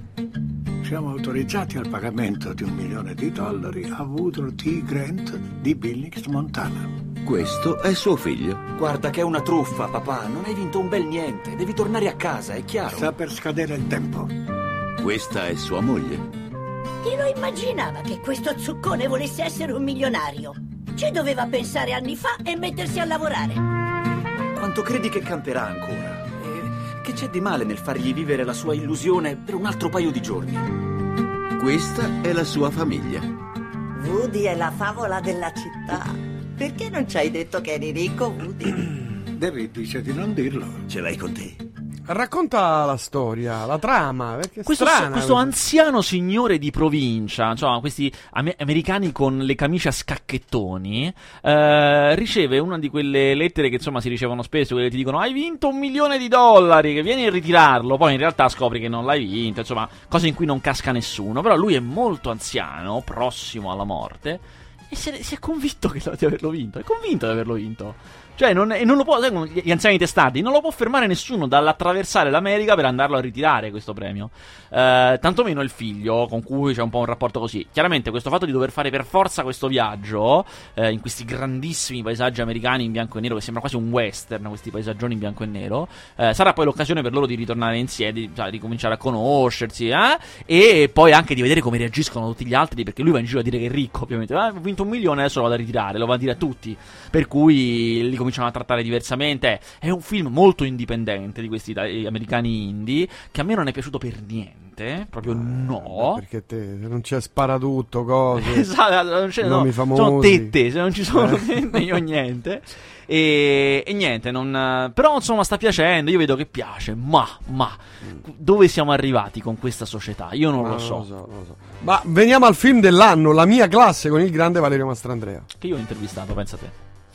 [SPEAKER 8] Siamo autorizzati al pagamento di un milione di dollari a Woodrow T. Grant di Billings, Montana.
[SPEAKER 9] Questo è suo figlio.
[SPEAKER 4] Guarda che è una truffa, papà. Non hai vinto un bel niente. Devi tornare a casa, è chiaro.
[SPEAKER 8] Sta per scadere il tempo.
[SPEAKER 9] Questa è sua moglie.
[SPEAKER 10] Chi lo immaginava che questo zuccone volesse essere un milionario? Ci doveva pensare anni fa e mettersi a lavorare.
[SPEAKER 4] Quanto credi che camperà ancora? E che c'è di male nel fargli vivere la sua illusione per un altro paio di giorni?
[SPEAKER 9] Questa è la sua famiglia.
[SPEAKER 11] Woody è la favola della città. Perché non ci hai detto che eri ricco, Woody?
[SPEAKER 8] David dice di non dirlo.
[SPEAKER 5] Ce l'hai con te?
[SPEAKER 1] Racconta la storia, la trama,
[SPEAKER 2] Questo,
[SPEAKER 1] strana.
[SPEAKER 2] questo anziano signore di provincia, insomma, questi ame- americani con le camicie a scacchettoni, eh, riceve una di quelle lettere che insomma si ricevono spesso, quelle che ti dicono hai vinto un milione di dollari, che vieni a ritirarlo, poi in realtà scopri che non l'hai vinto, insomma, cose in cui non casca nessuno, però lui è molto anziano, prossimo alla morte, e è, si è convinto che- di averlo vinto, è convinto di averlo vinto. Cioè, non, e non lo può, gli anziani testardi, non lo può fermare nessuno dall'attraversare l'America per andarlo a ritirare questo premio. Eh, tantomeno il figlio, con cui c'è un po' un rapporto così. Chiaramente, questo fatto di dover fare per forza questo viaggio, eh, in questi grandissimi paesaggi americani in bianco e nero, che sembra quasi un western, questi paesaggioni in bianco e nero, eh, sarà poi l'occasione per loro di ritornare insieme, di, di cominciare a conoscersi, eh? e poi anche di vedere come reagiscono tutti gli altri, perché lui va in giro a dire che è ricco, ovviamente. Ah, ho vinto un milione, adesso lo vado a ritirare, lo va a dire a tutti. Per cui li cominciano a trattare diversamente. È un film molto indipendente di questi itali- americani indie, che a me non è piaciuto per niente, proprio no.
[SPEAKER 1] Perché te, non c'è sparatutto, cose.
[SPEAKER 2] Esatto, non c'è, no,
[SPEAKER 1] nomi
[SPEAKER 2] sono
[SPEAKER 1] famosi.
[SPEAKER 2] tette, se non ci sono
[SPEAKER 1] Eh.
[SPEAKER 2] tette o niente. E, e niente, non, però insomma sta piacendo, io vedo che piace, ma, ma, dove siamo arrivati con questa società? Io non
[SPEAKER 1] Ma
[SPEAKER 2] lo so.
[SPEAKER 1] lo so, non lo so. Ma veniamo al film dell'anno, La mia classe con il grande Valerio Mastrandrea.
[SPEAKER 2] Che io ho intervistato, pensa te.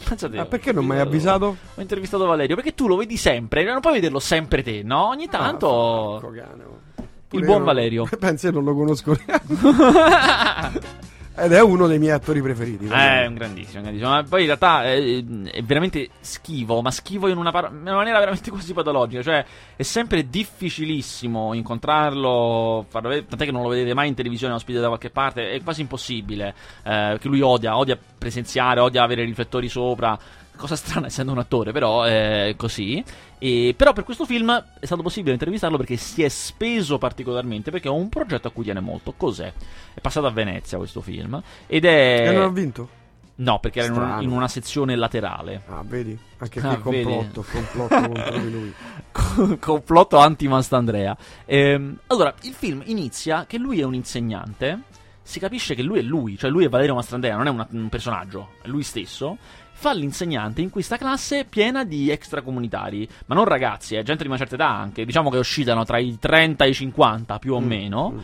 [SPEAKER 2] Pensa te.
[SPEAKER 1] Ma perché non mi hai avvisato?
[SPEAKER 2] Ho intervistato Valerio, perché tu lo vedi sempre, non puoi vederlo sempre te, no? Ogni tanto...
[SPEAKER 1] Ah, cane, oh.
[SPEAKER 2] il buon
[SPEAKER 1] io-
[SPEAKER 2] Valerio.
[SPEAKER 1] Penso io non lo conosco neanche. Ed è uno dei miei attori preferiti.
[SPEAKER 2] Eh, è un grandissimo, grandissimo. Ma poi in realtà è, è veramente schivo, ma schivo in una, par- in una maniera veramente quasi patologica. Cioè, è sempre difficilissimo incontrarlo. farlo vedere- tant'è che non lo vedete mai in televisione ospite da qualche parte. È quasi impossibile. Eh, che lui odia, odia presenziare, odia avere riflettori sopra. Cosa strana essendo un attore, però è così. E, però per questo film è stato possibile intervistarlo perché si è speso particolarmente. Perché è un progetto a cui tiene molto. Cos'è? È passato a Venezia questo film. Ed è.
[SPEAKER 1] E non ha vinto?
[SPEAKER 2] No, perché era in una, in una sezione laterale.
[SPEAKER 1] Ah, vedi? Anche
[SPEAKER 2] Ah,
[SPEAKER 1] qui complotto, complotto contro di lui.
[SPEAKER 2] Complotto anti-Mastandrea. Ehm, allora, il film inizia che lui è un insegnante. Si capisce che lui è lui, cioè lui è Valerio Mastrandrea, non è una- un personaggio, è lui stesso. Fa l'insegnante in questa classe piena di extracomunitari, ma non ragazzi, è gente di una certa età anche, diciamo che oscillano tra i 30 e i 50 più o
[SPEAKER 1] Mm,
[SPEAKER 2] meno.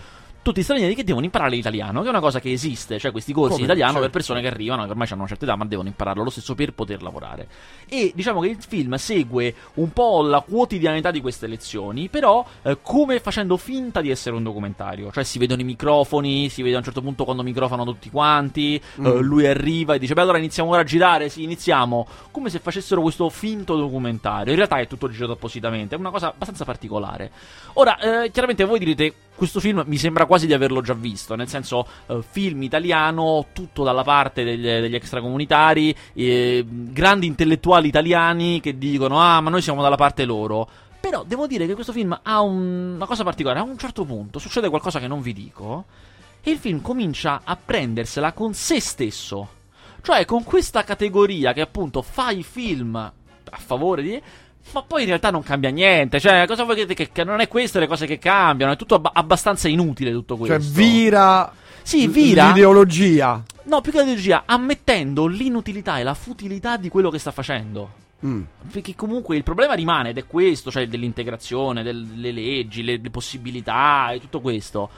[SPEAKER 2] Tutti stranieri che devono imparare l'italiano, che è una cosa che esiste, cioè questi corsi
[SPEAKER 1] Come?
[SPEAKER 2] di italiano
[SPEAKER 1] Certo.
[SPEAKER 2] per persone che arrivano, che ormai hanno una certa età, ma devono impararlo lo stesso per poter lavorare. E diciamo che il film segue un po' la quotidianità di queste lezioni, però eh, come facendo finta di essere un documentario. Cioè si vedono i microfoni, si vede a un certo punto quando microfonano tutti quanti,
[SPEAKER 1] Mm.
[SPEAKER 2] eh, lui arriva e dice beh allora iniziamo ora a girare, sì iniziamo, come se facessero questo finto documentario. In realtà è tutto girato appositamente, è una cosa abbastanza particolare. Ora, eh, chiaramente voi direte questo film mi sembra quasi di averlo già visto, nel senso eh, film italiano, tutto dalla parte degli, degli extracomunitari, eh, grandi intellettuali italiani che dicono ah ma noi siamo dalla parte loro. Però devo dire che questo film ha un- una cosa particolare, a un certo punto succede qualcosa che non vi dico e il film comincia a prendersela con se stesso. Cioè con questa categoria che appunto fa i film a favore di... Ma poi in realtà non cambia niente. Cioè, cosa vuoi che, che, che non è queste le cose che cambiano? È tutto abba- abbastanza inutile tutto
[SPEAKER 1] Cioè,
[SPEAKER 2] questo.
[SPEAKER 1] vira.
[SPEAKER 2] Sì, vira.
[SPEAKER 1] L'ideologia.
[SPEAKER 2] No, più che l'ideologia, ammettendo l'inutilità e la futilità di quello che sta facendo.
[SPEAKER 1] Mm.
[SPEAKER 2] Perché comunque il problema rimane ed è questo, cioè dell'integrazione, del- delle leggi, le, le possibilità e tutto questo.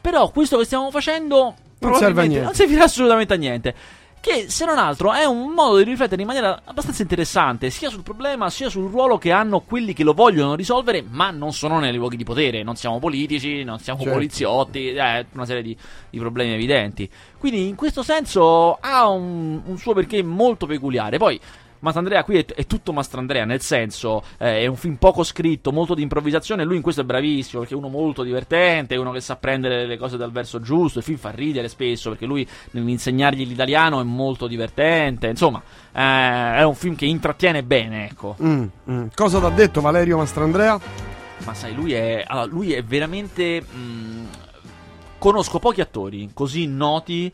[SPEAKER 2] Però questo che stiamo facendo
[SPEAKER 1] Non serve a niente.
[SPEAKER 2] non servirà assolutamente a niente. Che se non altro è un modo di riflettere in maniera abbastanza interessante sia sul problema sia sul ruolo che hanno quelli che lo vogliono risolvere, ma non sono nei luoghi di potere. Non siamo politici, non siamo
[SPEAKER 1] Certo.
[SPEAKER 2] poliziotti, eh, una serie di, di problemi evidenti. Quindi in questo senso ha un, un suo perché molto peculiare. Poi. Mastrandrea qui è, è tutto Mastrandrea, nel senso eh, è un film poco scritto, molto di improvvisazione. Lui in questo è bravissimo perché è uno molto divertente, è uno che sa prendere le cose dal verso giusto. Il film fa ridere spesso perché lui nell'insegnargli l'italiano è molto divertente. Insomma, eh, è un film che intrattiene bene, ecco.
[SPEAKER 1] Mm, mm. Cosa ti ha detto Valerio Mastrandrea?
[SPEAKER 2] Ma sai, lui è, allora, lui è veramente. mh, conosco pochi attori così noti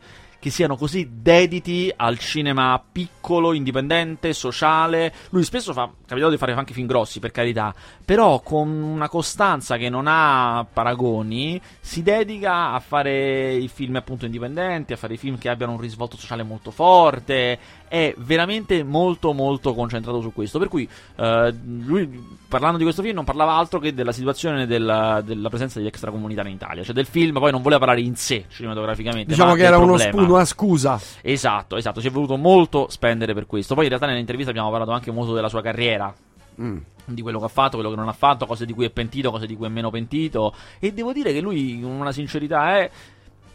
[SPEAKER 2] che siano così dediti al cinema piccolo, indipendente, sociale. Lui spesso fa, capitato di fare anche film grossi, per carità, però con una costanza che non ha paragoni, si dedica a fare i film appunto indipendenti, a fare i film che abbiano un risvolto sociale molto forte. È veramente molto molto concentrato su questo. Per cui eh, lui parlando di questo film non parlava altro che della situazione della, della presenza degli extracomunitari in Italia, cioè del film, poi non voleva parlare in sé cinematograficamente.
[SPEAKER 1] Diciamo che era uno spu- una scusa.
[SPEAKER 2] Esatto, esatto, si è voluto molto spendere per questo. Poi in realtà nell'intervista abbiamo parlato anche molto della sua carriera.
[SPEAKER 1] Mm.
[SPEAKER 2] Di quello che ha fatto, quello che non ha fatto, cose di cui è pentito, cose di cui è meno pentito. E devo dire che lui, con una sincerità, è.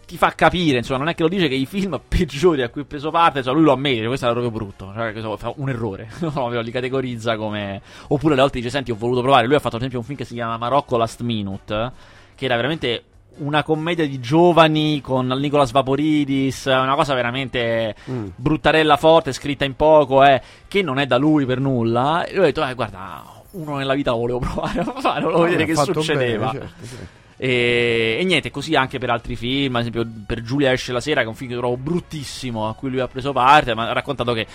[SPEAKER 2] Ti fa capire, insomma, non è che lo dice che i film peggiori a cui ha preso parte, cioè lui lo ammette, questo era proprio brutto, cioè, questo fa un errore, proprio li categorizza come... Oppure alle volte dice, senti, ho voluto provare, lui ha fatto ad esempio un film che si chiama Marocco Last Minute, che era veramente una commedia di giovani con Nicolas Vaporidis, una cosa veramente
[SPEAKER 1] Mm.
[SPEAKER 2] bruttarella forte, scritta in poco, eh, che non è da lui per nulla. E lui ha detto, eh, guarda, uno nella vita lo volevo provare a fare, volevo
[SPEAKER 1] Ah,
[SPEAKER 2] vedere che succedeva.
[SPEAKER 1] bene, certo, sì.
[SPEAKER 2] E, e niente, così anche per altri film, ad esempio per Giulia esce la sera, che è un film che trovo bruttissimo, a cui lui ha preso parte, ma ha raccontato che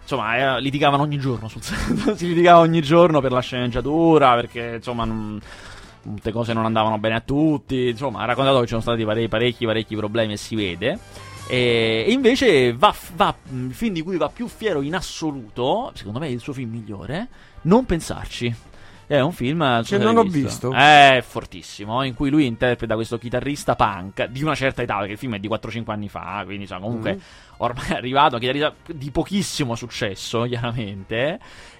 [SPEAKER 2] insomma eh, litigavano ogni giorno sul si litigava ogni giorno per la sceneggiatura, perché insomma non- molte cose non andavano bene a tutti, insomma ha raccontato che ci sono stati pare- parecchi parecchi problemi e si vede. E, e invece va, va- il film di cui va più fiero in assoluto, secondo me è il suo film migliore, Non pensarci. È un film
[SPEAKER 1] Che non ho visto.
[SPEAKER 2] È fortissimo, in cui lui interpreta questo chitarrista punk di una certa età, perché il film è di 4-5 anni fa, quindi insomma, comunque
[SPEAKER 1] Mhm.
[SPEAKER 2] ormai è arrivato, chitarrista di pochissimo successo, chiaramente,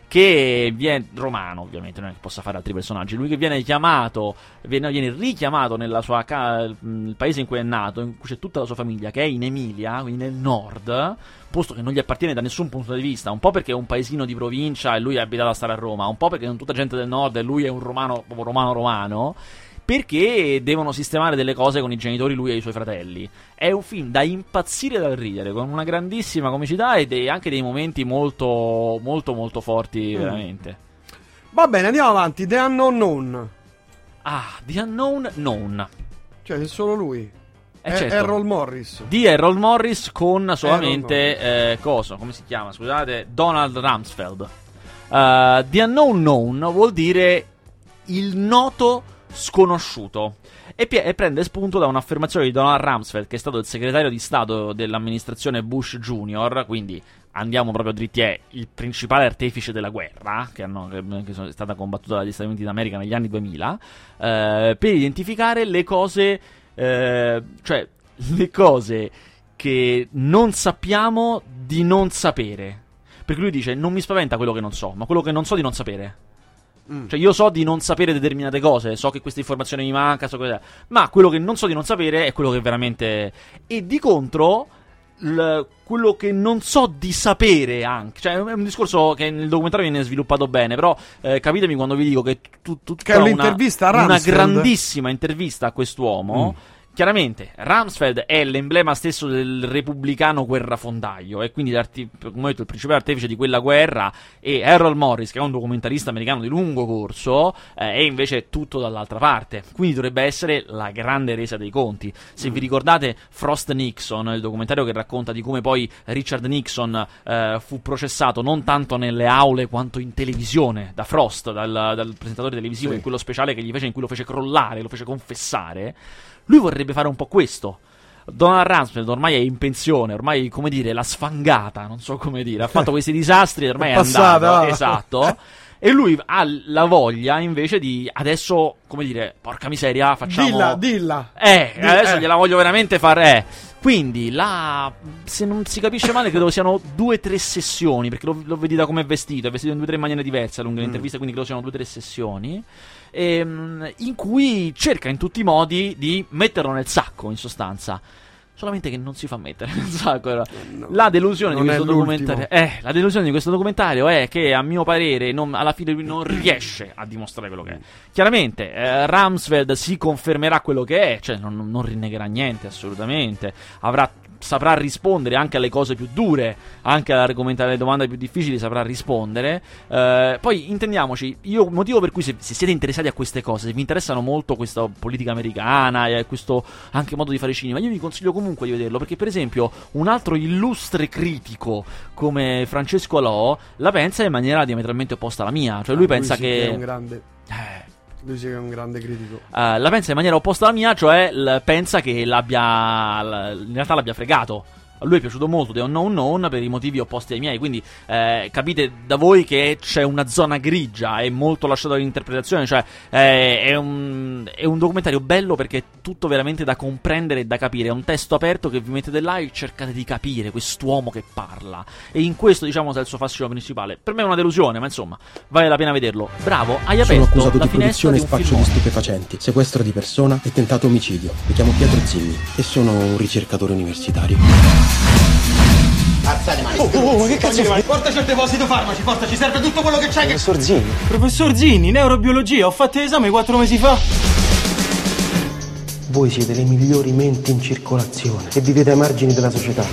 [SPEAKER 2] che viene romano, ovviamente, non è che possa fare altri personaggi, lui che viene chiamato, viene, viene richiamato il paese in cui è nato, in cui c'è tutta la sua famiglia, che è in Emilia, quindi nel nord, posto che non gli appartiene da nessun punto di vista, un po' perché è un paesino di provincia e lui è abitato a stare a Roma, un po' perché non tutta gente del nord e lui è un romano, proprio romano romano, perché devono sistemare delle cose con i genitori lui e i suoi fratelli. È un film da impazzire dal ridere, con una grandissima comicità e dei- anche dei momenti molto, molto, molto forti,
[SPEAKER 1] Mm.
[SPEAKER 2] veramente.
[SPEAKER 1] Va bene, andiamo avanti. The Unknown Known.
[SPEAKER 2] Ah, The Unknown Known.
[SPEAKER 1] Cioè, è solo lui.
[SPEAKER 2] Eh, certo.
[SPEAKER 1] Errol Morris.
[SPEAKER 2] Di Errol Morris con solamente eh, coso, come si chiama? Scusate, Donald Rumsfeld. Uh, The Unknown Known vuol dire il noto sconosciuto. E, pie- e prende spunto da un'affermazione di Donald Rumsfeld, che è stato il segretario di Stato dell'amministrazione Bush Jr., quindi andiamo proprio dritti, è il principale artefice della guerra, che, hanno- che- sono- è stata combattuta dagli Stati Uniti d'America negli anni 2000, eh, per identificare le cose, eh, cioè le cose che non sappiamo di non sapere. Perché lui dice: Non mi spaventa quello che non so, ma quello che non so di non sapere.
[SPEAKER 1] Mm.
[SPEAKER 2] Cioè, io so di non sapere determinate cose, so che questa informazione mi manca, so che... ma quello che non so di non sapere è quello che veramente. E di contro, l- quello che non so di sapere anche. Cioè, è un discorso che nel documentario viene sviluppato bene, però eh, capitemi quando vi dico che tu, tu,
[SPEAKER 1] Che è un'intervista a
[SPEAKER 2] una
[SPEAKER 1] Rumsfeld.
[SPEAKER 2] grandississa intervista a quest'uomo.
[SPEAKER 1] Mm.
[SPEAKER 2] Chiaramente, Rumsfeld è l'emblema stesso del repubblicano guerrafondaio e quindi come ho detto, il principale artefice di quella guerra e Errol Morris, che è un documentarista americano di lungo corso, eh, è invece tutto dall'altra parte. Quindi dovrebbe essere la grande resa dei conti. Se vi ricordate Frost Nixon, il documentario che racconta di come poi Richard Nixon eh, fu processato non tanto nelle aule quanto in televisione da Frost, dal, dal presentatore televisivo,
[SPEAKER 1] Sì.
[SPEAKER 2] in quello speciale che gli fece, in cui lo fece crollare, lo fece confessare. Lui vorrebbe fare un po' questo. Donald Rumsfeld ormai è in pensione, ormai, come dire, l'ha sfangata, non so come dire, ha fatto questi disastri, ormai è,
[SPEAKER 1] È
[SPEAKER 2] andato,
[SPEAKER 1] va.
[SPEAKER 2] esatto. E lui ha la voglia invece di adesso, come dire, porca miseria, facciamo
[SPEAKER 1] Dilla, dilla.
[SPEAKER 2] eh,
[SPEAKER 1] Di-
[SPEAKER 2] adesso
[SPEAKER 1] eh.
[SPEAKER 2] gliela voglio veramente fare. eh. Quindi, la, se non si capisce male, credo siano due o tre sessioni. Perché lo, lo vedi da come è vestito. È vestito in due o tre maniere diverse lungo
[SPEAKER 1] Mm.
[SPEAKER 2] l'intervista. Quindi credo siano due o tre sessioni. Ehm, in cui cerca in tutti i modi di metterlo nel sacco, in sostanza. Solamente che non si fa mettere nel sacco. era- La delusione. Eh, la delusione di questo documentario è che, a mio parere, non- alla fine lui non riesce a dimostrare quello che è. Chiaramente, eh, Ramsfeld si confermerà quello che è, cioè non, non rinnegherà niente assolutamente. Avrà saprà rispondere anche alle cose più dure, anche alle domande più difficili saprà rispondere. Eh, poi intendiamoci, io motivo per cui se, se, siete interessati a queste cose, se vi interessano molto questa politica americana e questo anche modo di fare cinema, io vi consiglio comunque di vederlo perché per esempio un altro illustre critico come Francesco Alò la pensa in maniera diametralmente opposta alla mia, cioè lui
[SPEAKER 1] Ah,
[SPEAKER 2] pensa
[SPEAKER 1] sì
[SPEAKER 2] che
[SPEAKER 1] è un grande. Lui che è un grande critico.
[SPEAKER 2] eh, la pensa in maniera opposta alla mia, cioè l- pensa che l'abbia l- in realtà l'abbia fregato. A lui è piaciuto molto The Unknown Known per i motivi opposti ai miei, quindi eh, capite da voi che c'è una zona grigia, è molto lasciato all'interpretazione, cioè eh, è, un, è un documentario bello perché è tutto veramente da comprendere e da capire, è un testo aperto che vi mettete là e cercate di capire quest'uomo che parla. E in questo diciamo sta il suo fascino principale. Per me è una delusione, ma insomma, vale la pena vederlo. Bravo, hai
[SPEAKER 12] Sono
[SPEAKER 2] aperto
[SPEAKER 12] accusato
[SPEAKER 2] la
[SPEAKER 12] di produzione
[SPEAKER 2] di
[SPEAKER 12] e spaccio di stupefacenti, sequestro di persona e tentato omicidio. Mi chiamo Pietro Zilli e sono un ricercatore universitario.
[SPEAKER 5] Alzate mani.
[SPEAKER 13] Oh, oh, oh, che cazzo fai? Portaci al deposito farmaci, portaci, serve tutto quello che c'hai.
[SPEAKER 12] Professor Zilli.
[SPEAKER 13] Professor Zini, neurobiologia, ho fatto l'esame quattro mesi fa.
[SPEAKER 12] Voi siete le migliori menti in circolazione e vivete ai margini della società.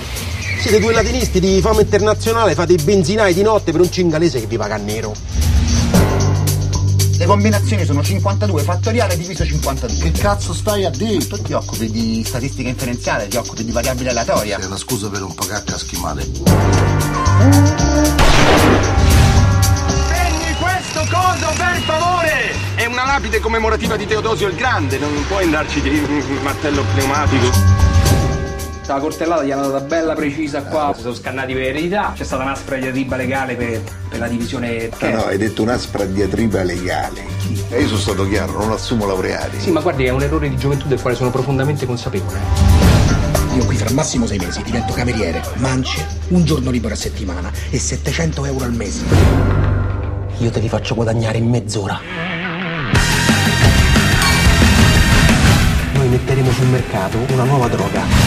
[SPEAKER 12] Siete due latinisti di fama internazionale, fate i benzinai di notte per un cingalese che vi paga a nero.
[SPEAKER 5] Le combinazioni sono 52 fattoriale diviso 52. Che cazzo stai a dire? Tu ti occupi di statistica inferenziale, ti occupi di variabile aleatoria.
[SPEAKER 14] È una scusa per un po' cacca schimale.
[SPEAKER 15] Prendi questo coso per favore! È una lapide commemorativa di Teodosio il Grande, non puoi andarci di martello pneumatico.
[SPEAKER 16] La cortellata gli hanno data bella precisa qua, si sono scannati per eredità, c'è stata un'aspra diatriba legale per, per la divisione
[SPEAKER 14] No, no, hai detto un'aspra diatriba legale. E io sono stato chiaro, non assumo laureati.
[SPEAKER 16] Sì, ma guardi, è un errore di gioventù del quale sono profondamente consapevole.
[SPEAKER 17] Io qui fra massimo sei mesi divento cameriere, mance, un giorno libero a settimana e 700 euro al mese.
[SPEAKER 12] Io te li faccio guadagnare in mezz'ora. Noi metteremo sul mercato una nuova droga.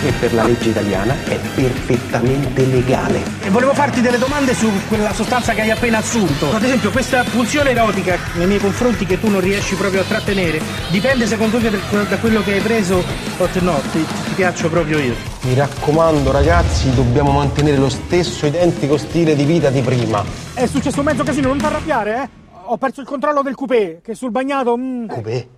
[SPEAKER 12] E per la legge italiana è perfettamente legale.
[SPEAKER 13] E volevo farti delle domande su quella sostanza che hai appena assunto. Ad esempio, questa pulsione erotica nei miei confronti che tu non riesci proprio a trattenere, dipende secondo te da- quello che hai preso o te no, ti, ti piaccio proprio io.
[SPEAKER 12] Mi raccomando ragazzi, dobbiamo mantenere lo stesso identico stile di vita di prima.
[SPEAKER 13] È successo un mezzo casino, non ti arrabbiare, eh? Ho perso il controllo del coupé, che sul bagnato... Mm.
[SPEAKER 12] Coupé?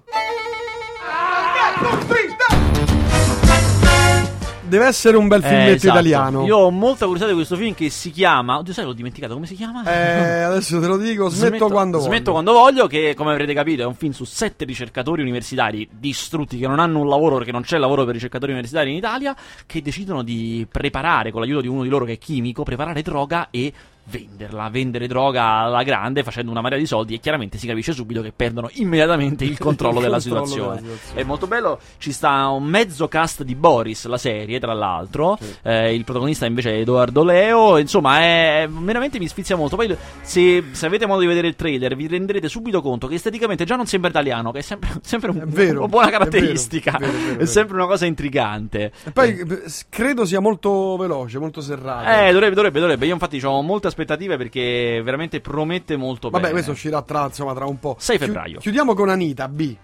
[SPEAKER 1] Deve essere un bel
[SPEAKER 2] Eh,
[SPEAKER 1] filmetto
[SPEAKER 2] esatto.
[SPEAKER 1] italiano.
[SPEAKER 2] Io ho molta curiosità di questo film che si chiama. Oddio, sai, l'ho dimenticato come si chiama?
[SPEAKER 1] Eh, adesso te lo dico, smetto, quando voglio.
[SPEAKER 2] Smetto quando voglio, che come avrete capito è un film su sette ricercatori universitari distrutti che non hanno un lavoro perché non c'è lavoro per ricercatori universitari in Italia, che decidono di preparare, con l'aiuto di uno di loro che è chimico, preparare droga e venderla, vendere droga alla grande facendo una marea di soldi e chiaramente si capisce subito che perdono immediatamente il controllo
[SPEAKER 1] Il
[SPEAKER 2] della
[SPEAKER 1] controllo
[SPEAKER 2] situazione.
[SPEAKER 1] della situazione.
[SPEAKER 2] È molto bello, ci sta un mezzo cast di Boris, la serie, tra l'altro. Eh, il protagonista invece è Edoardo Leo. Insomma, è veramente mi sfizia molto. Poi, se, se avete modo di vedere il trailer, vi renderete subito conto che esteticamente già non sembra italiano, che è sempre, sempre un-
[SPEAKER 1] vero,
[SPEAKER 2] una buona
[SPEAKER 1] è
[SPEAKER 2] caratteristica.
[SPEAKER 1] è vero, è vero, è
[SPEAKER 2] È sempre una cosa intrigante.
[SPEAKER 1] E poi eh, credo sia molto veloce, molto serrato.
[SPEAKER 2] Eh, dovrebbe, dovrebbe, dovrebbe. Io infatti ho molte aspettative perché veramente promette molto
[SPEAKER 1] Vabbè,
[SPEAKER 2] bene.
[SPEAKER 1] questo uscirà tra, insomma, tra un po'.
[SPEAKER 2] 6
[SPEAKER 1] Chi-
[SPEAKER 2] febbraio.
[SPEAKER 1] chiudiamo con Anita B.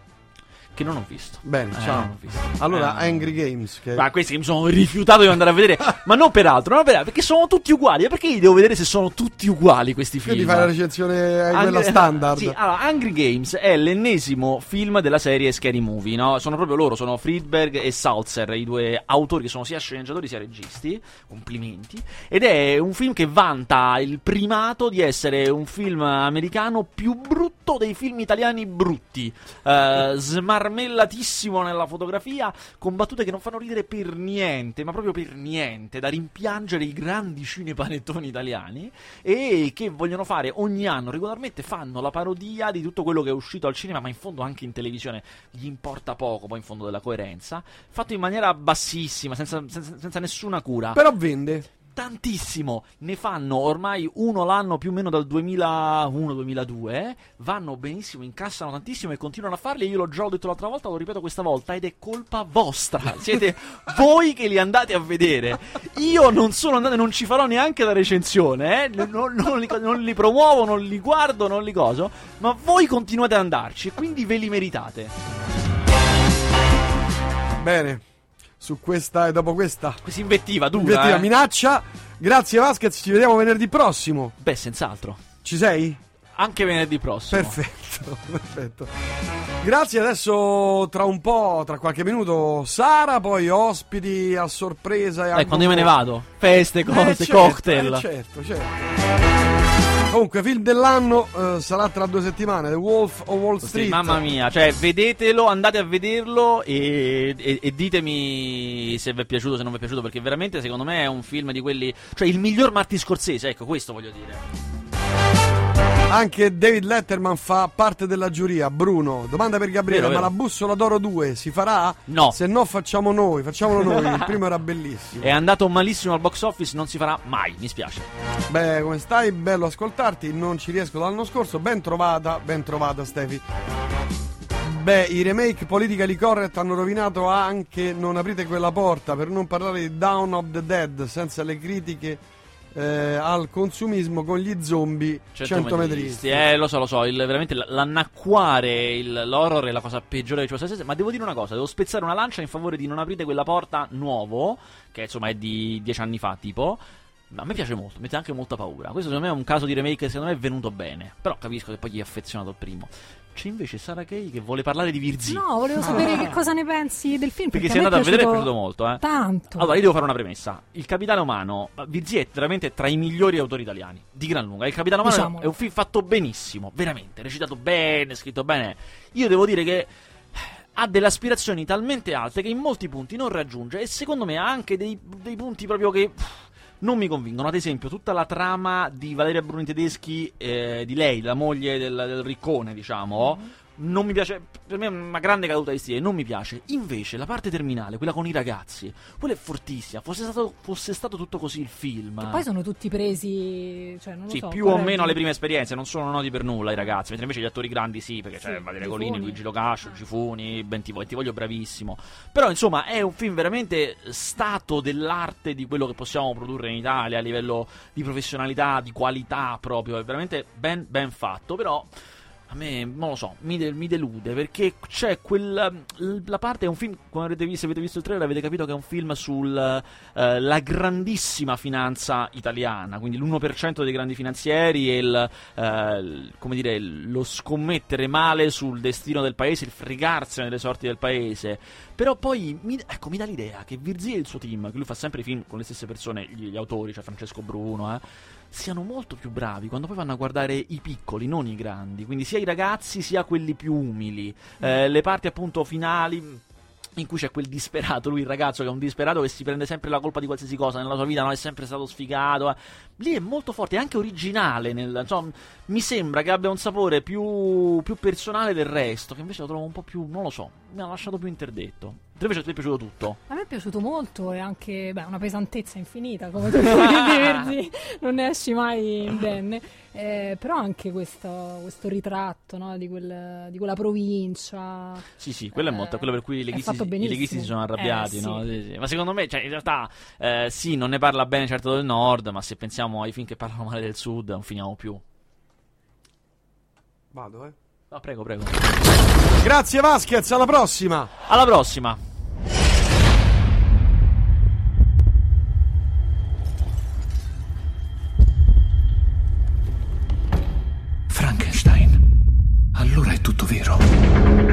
[SPEAKER 2] Che non ho visto.
[SPEAKER 1] Bene,
[SPEAKER 2] Eh,
[SPEAKER 1] ciao.
[SPEAKER 2] visto.
[SPEAKER 1] Allora,
[SPEAKER 2] Eh.
[SPEAKER 1] Angry Games. Che...
[SPEAKER 2] Ma questi che mi sono rifiutato di andare a vedere. ma non per altro, non per altro, perché sono tutti uguali. E perché io devo vedere se sono tutti uguali questi film?
[SPEAKER 1] Quindi fai la recensione a quella
[SPEAKER 2] Angry-
[SPEAKER 1] standard.
[SPEAKER 2] Sì, allora, Angry Games è l'ennesimo film della serie Scary Movie, no? Sono proprio loro, sono Friedberg e Salzer, i due autori che sono sia sceneggiatori sia registi. Complimenti. Ed è un film che vanta il primato di essere un film americano più brutto dei film italiani brutti. Eh, smarmellatissimo nella fotografia, con battute che non fanno ridere per niente, ma proprio per niente, da rimpiangere i grandi cinepanettoni italiani e che vogliono fare ogni anno regolarmente fanno la parodia di tutto quello che è uscito al cinema, ma in fondo anche in televisione gli importa poco, poi in fondo della coerenza, fatto in maniera bassissima, senza, senza- senza nessuna cura.
[SPEAKER 1] Però vende.
[SPEAKER 2] Tantissimo, ne fanno ormai uno l'anno più o meno dal 2001-2002, vanno benissimo, incassano tantissimo e continuano a farli. Io l'ho già detto l'altra volta, lo ripeto questa volta, ed è colpa vostra. Siete voi che li andate a vedere. Io non sono andato, non ci farò neanche la recensione, eh? non, non li, non li promuovo, non li guardo, non li coso, ma voi continuate ad andarci e quindi ve li meritate.
[SPEAKER 1] Bene. Su questa e dopo questa
[SPEAKER 2] Questa invettiva dura.
[SPEAKER 1] invettiva
[SPEAKER 2] eh.
[SPEAKER 1] minaccia. Grazie Vasquez, ci vediamo venerdì prossimo.
[SPEAKER 2] Beh, senz'altro.
[SPEAKER 1] Ci sei?
[SPEAKER 2] Anche venerdì prossimo.
[SPEAKER 1] Perfetto, perfetto. Grazie, adesso tra un po', tra qualche minuto, Sara, poi ospiti a sorpresa. E
[SPEAKER 2] Dai, quando io me ne vado. Feste, cose,
[SPEAKER 1] Eh, certo,
[SPEAKER 2] cocktail.
[SPEAKER 1] eh, certo, certo. Comunque, film dell'anno eh, sarà tra due settimane: The Wolf of Wall
[SPEAKER 2] Sì,
[SPEAKER 1] Street.
[SPEAKER 2] mamma mia, cioè vedetelo, andate a vederlo e, e- e ditemi se vi è piaciuto, se non vi è piaciuto, perché veramente secondo me è un film di quelli, cioè il miglior Martin Scorsese, ecco questo voglio dire.
[SPEAKER 1] Anche David Letterman fa parte della giuria. Bruno, domanda per Gabriele: ma la bussola d'oro 2 si farà?
[SPEAKER 2] No.
[SPEAKER 1] Se no, facciamo noi, facciamolo noi. Il primo era bellissimo.
[SPEAKER 2] È andato malissimo al box office, non si farà mai, mi spiace.
[SPEAKER 1] Beh, come stai? Bello ascoltarti. Non ci riesco dall'anno scorso. Ben trovata, ben trovata, Stefi. Beh, i remake politically correct hanno rovinato anche Non aprite quella porta, per non parlare di Down of the Dead, senza le critiche eh, al consumismo con gli zombie 100 metristi.
[SPEAKER 2] Eh, lo so, lo so, il- veramente l'annacquare il- l'horror è la cosa peggiore che ci possa essere. Ma devo dire una cosa: devo spezzare una lancia in favore di non aprite quella porta nuovo, che insomma è di dieci anni fa, tipo. Ma a me piace molto, mette anche molta paura. Questo secondo me è un caso di remake che secondo me è venuto bene. Però capisco che poi gli è affezionato al primo. C'è invece Sara Kay che vuole parlare di Virzi.
[SPEAKER 18] No, volevo sapere che cosa ne pensi del film.
[SPEAKER 2] Perché
[SPEAKER 18] Perché,
[SPEAKER 2] sei andato a vedere e è
[SPEAKER 18] piaciuto
[SPEAKER 2] molto, eh.
[SPEAKER 18] Tanto.
[SPEAKER 2] Allora, io devo fare una premessa. Il Capitano Umano, Virzi è veramente tra i migliori autori italiani, di gran lunga. Il Capitano Umano
[SPEAKER 18] Diciamolo.
[SPEAKER 2] è un film fatto benissimo, veramente, recitato bene, scritto bene. Io devo dire che ha delle aspirazioni talmente alte che in molti punti non raggiunge e secondo me ha anche dei, dei punti proprio che pff, non mi convincono. Ad esempio, tutta la trama di Valeria Bruni Tedeschi, eh, di lei, la moglie del, del riccone, diciamo. Non mi piace, per me è una grande caduta di stile, non mi piace. Invece, la parte terminale, quella con i ragazzi, quella è fortissima. Fosse stato, fosse stato tutto così il film.
[SPEAKER 18] Poi sono tutti presi. Cioè, non
[SPEAKER 2] Sì,
[SPEAKER 18] so,
[SPEAKER 2] più o meno alle prime esperienze, non sono noti per nulla i ragazzi, mentre invece gli attori grandi sì, perché c'è Valeria
[SPEAKER 18] Gifuni.
[SPEAKER 2] Colini, Luigi Locascio, Gifuni, Bentivo- Bentivoglio bravissimo. Però insomma è un film veramente stato dell'arte di quello che possiamo produrre in Italia a livello di professionalità, di qualità proprio, è veramente ben, ben fatto, però... A me, non lo so, mi, de- mi delude perché c'è quella. La parte è un film. Come avrete visto, se avete visto il trailer, avete capito che è un film sulla grandissima finanza italiana. Quindi l'1% dei grandi finanzieri e il, eh, come dire, lo scommettere male sul destino del paese, il fregarsene delle sorti del paese. Però poi mi, ecco, mi dà l'idea che Virzì e il suo team, che lui fa sempre i film con le stesse persone, gli, gli autori, cioè Francesco Bruno, eh, siano molto più bravi quando poi vanno a guardare i piccoli, non i grandi. Quindi sia i ragazzi sia quelli più umili. Eh, le parti appunto finali in cui c'è quel disperato, lui il ragazzo che è un disperato che si prende sempre la colpa di qualsiasi cosa nella sua vita, no? è sempre stato sfigato. eh. Lì è molto forte, è anche originale. Nel, insomma, mi sembra che abbia un sapore più, più personale del resto, che invece lo trovo un po' più, non lo so, mi ha lasciato più interdetto. Te invece ti è piaciuto tutto?
[SPEAKER 18] A me è piaciuto molto e anche beh, una pesantezza infinita, come tu Verdi, non ne esci mai indenne. Eh, però anche questo, questo ritratto no, di, quel- di quella provincia.
[SPEAKER 2] Sì, sì, quello è molto, quello per cui i leghisti, i leghisti si sono arrabbiati,
[SPEAKER 18] Eh, sì.
[SPEAKER 2] no? Sì, sì. Ma secondo me, cioè, in realtà, eh, sì, non ne parla bene certo del nord, ma se pensiamo ai film che parlano male del sud, non finiamo più.
[SPEAKER 1] Vado, eh.
[SPEAKER 2] No, prego, prego.
[SPEAKER 1] Grazie Vasquez, alla prossima.
[SPEAKER 2] Alla prossima.
[SPEAKER 17] Frankenstein. Allora è tutto vero.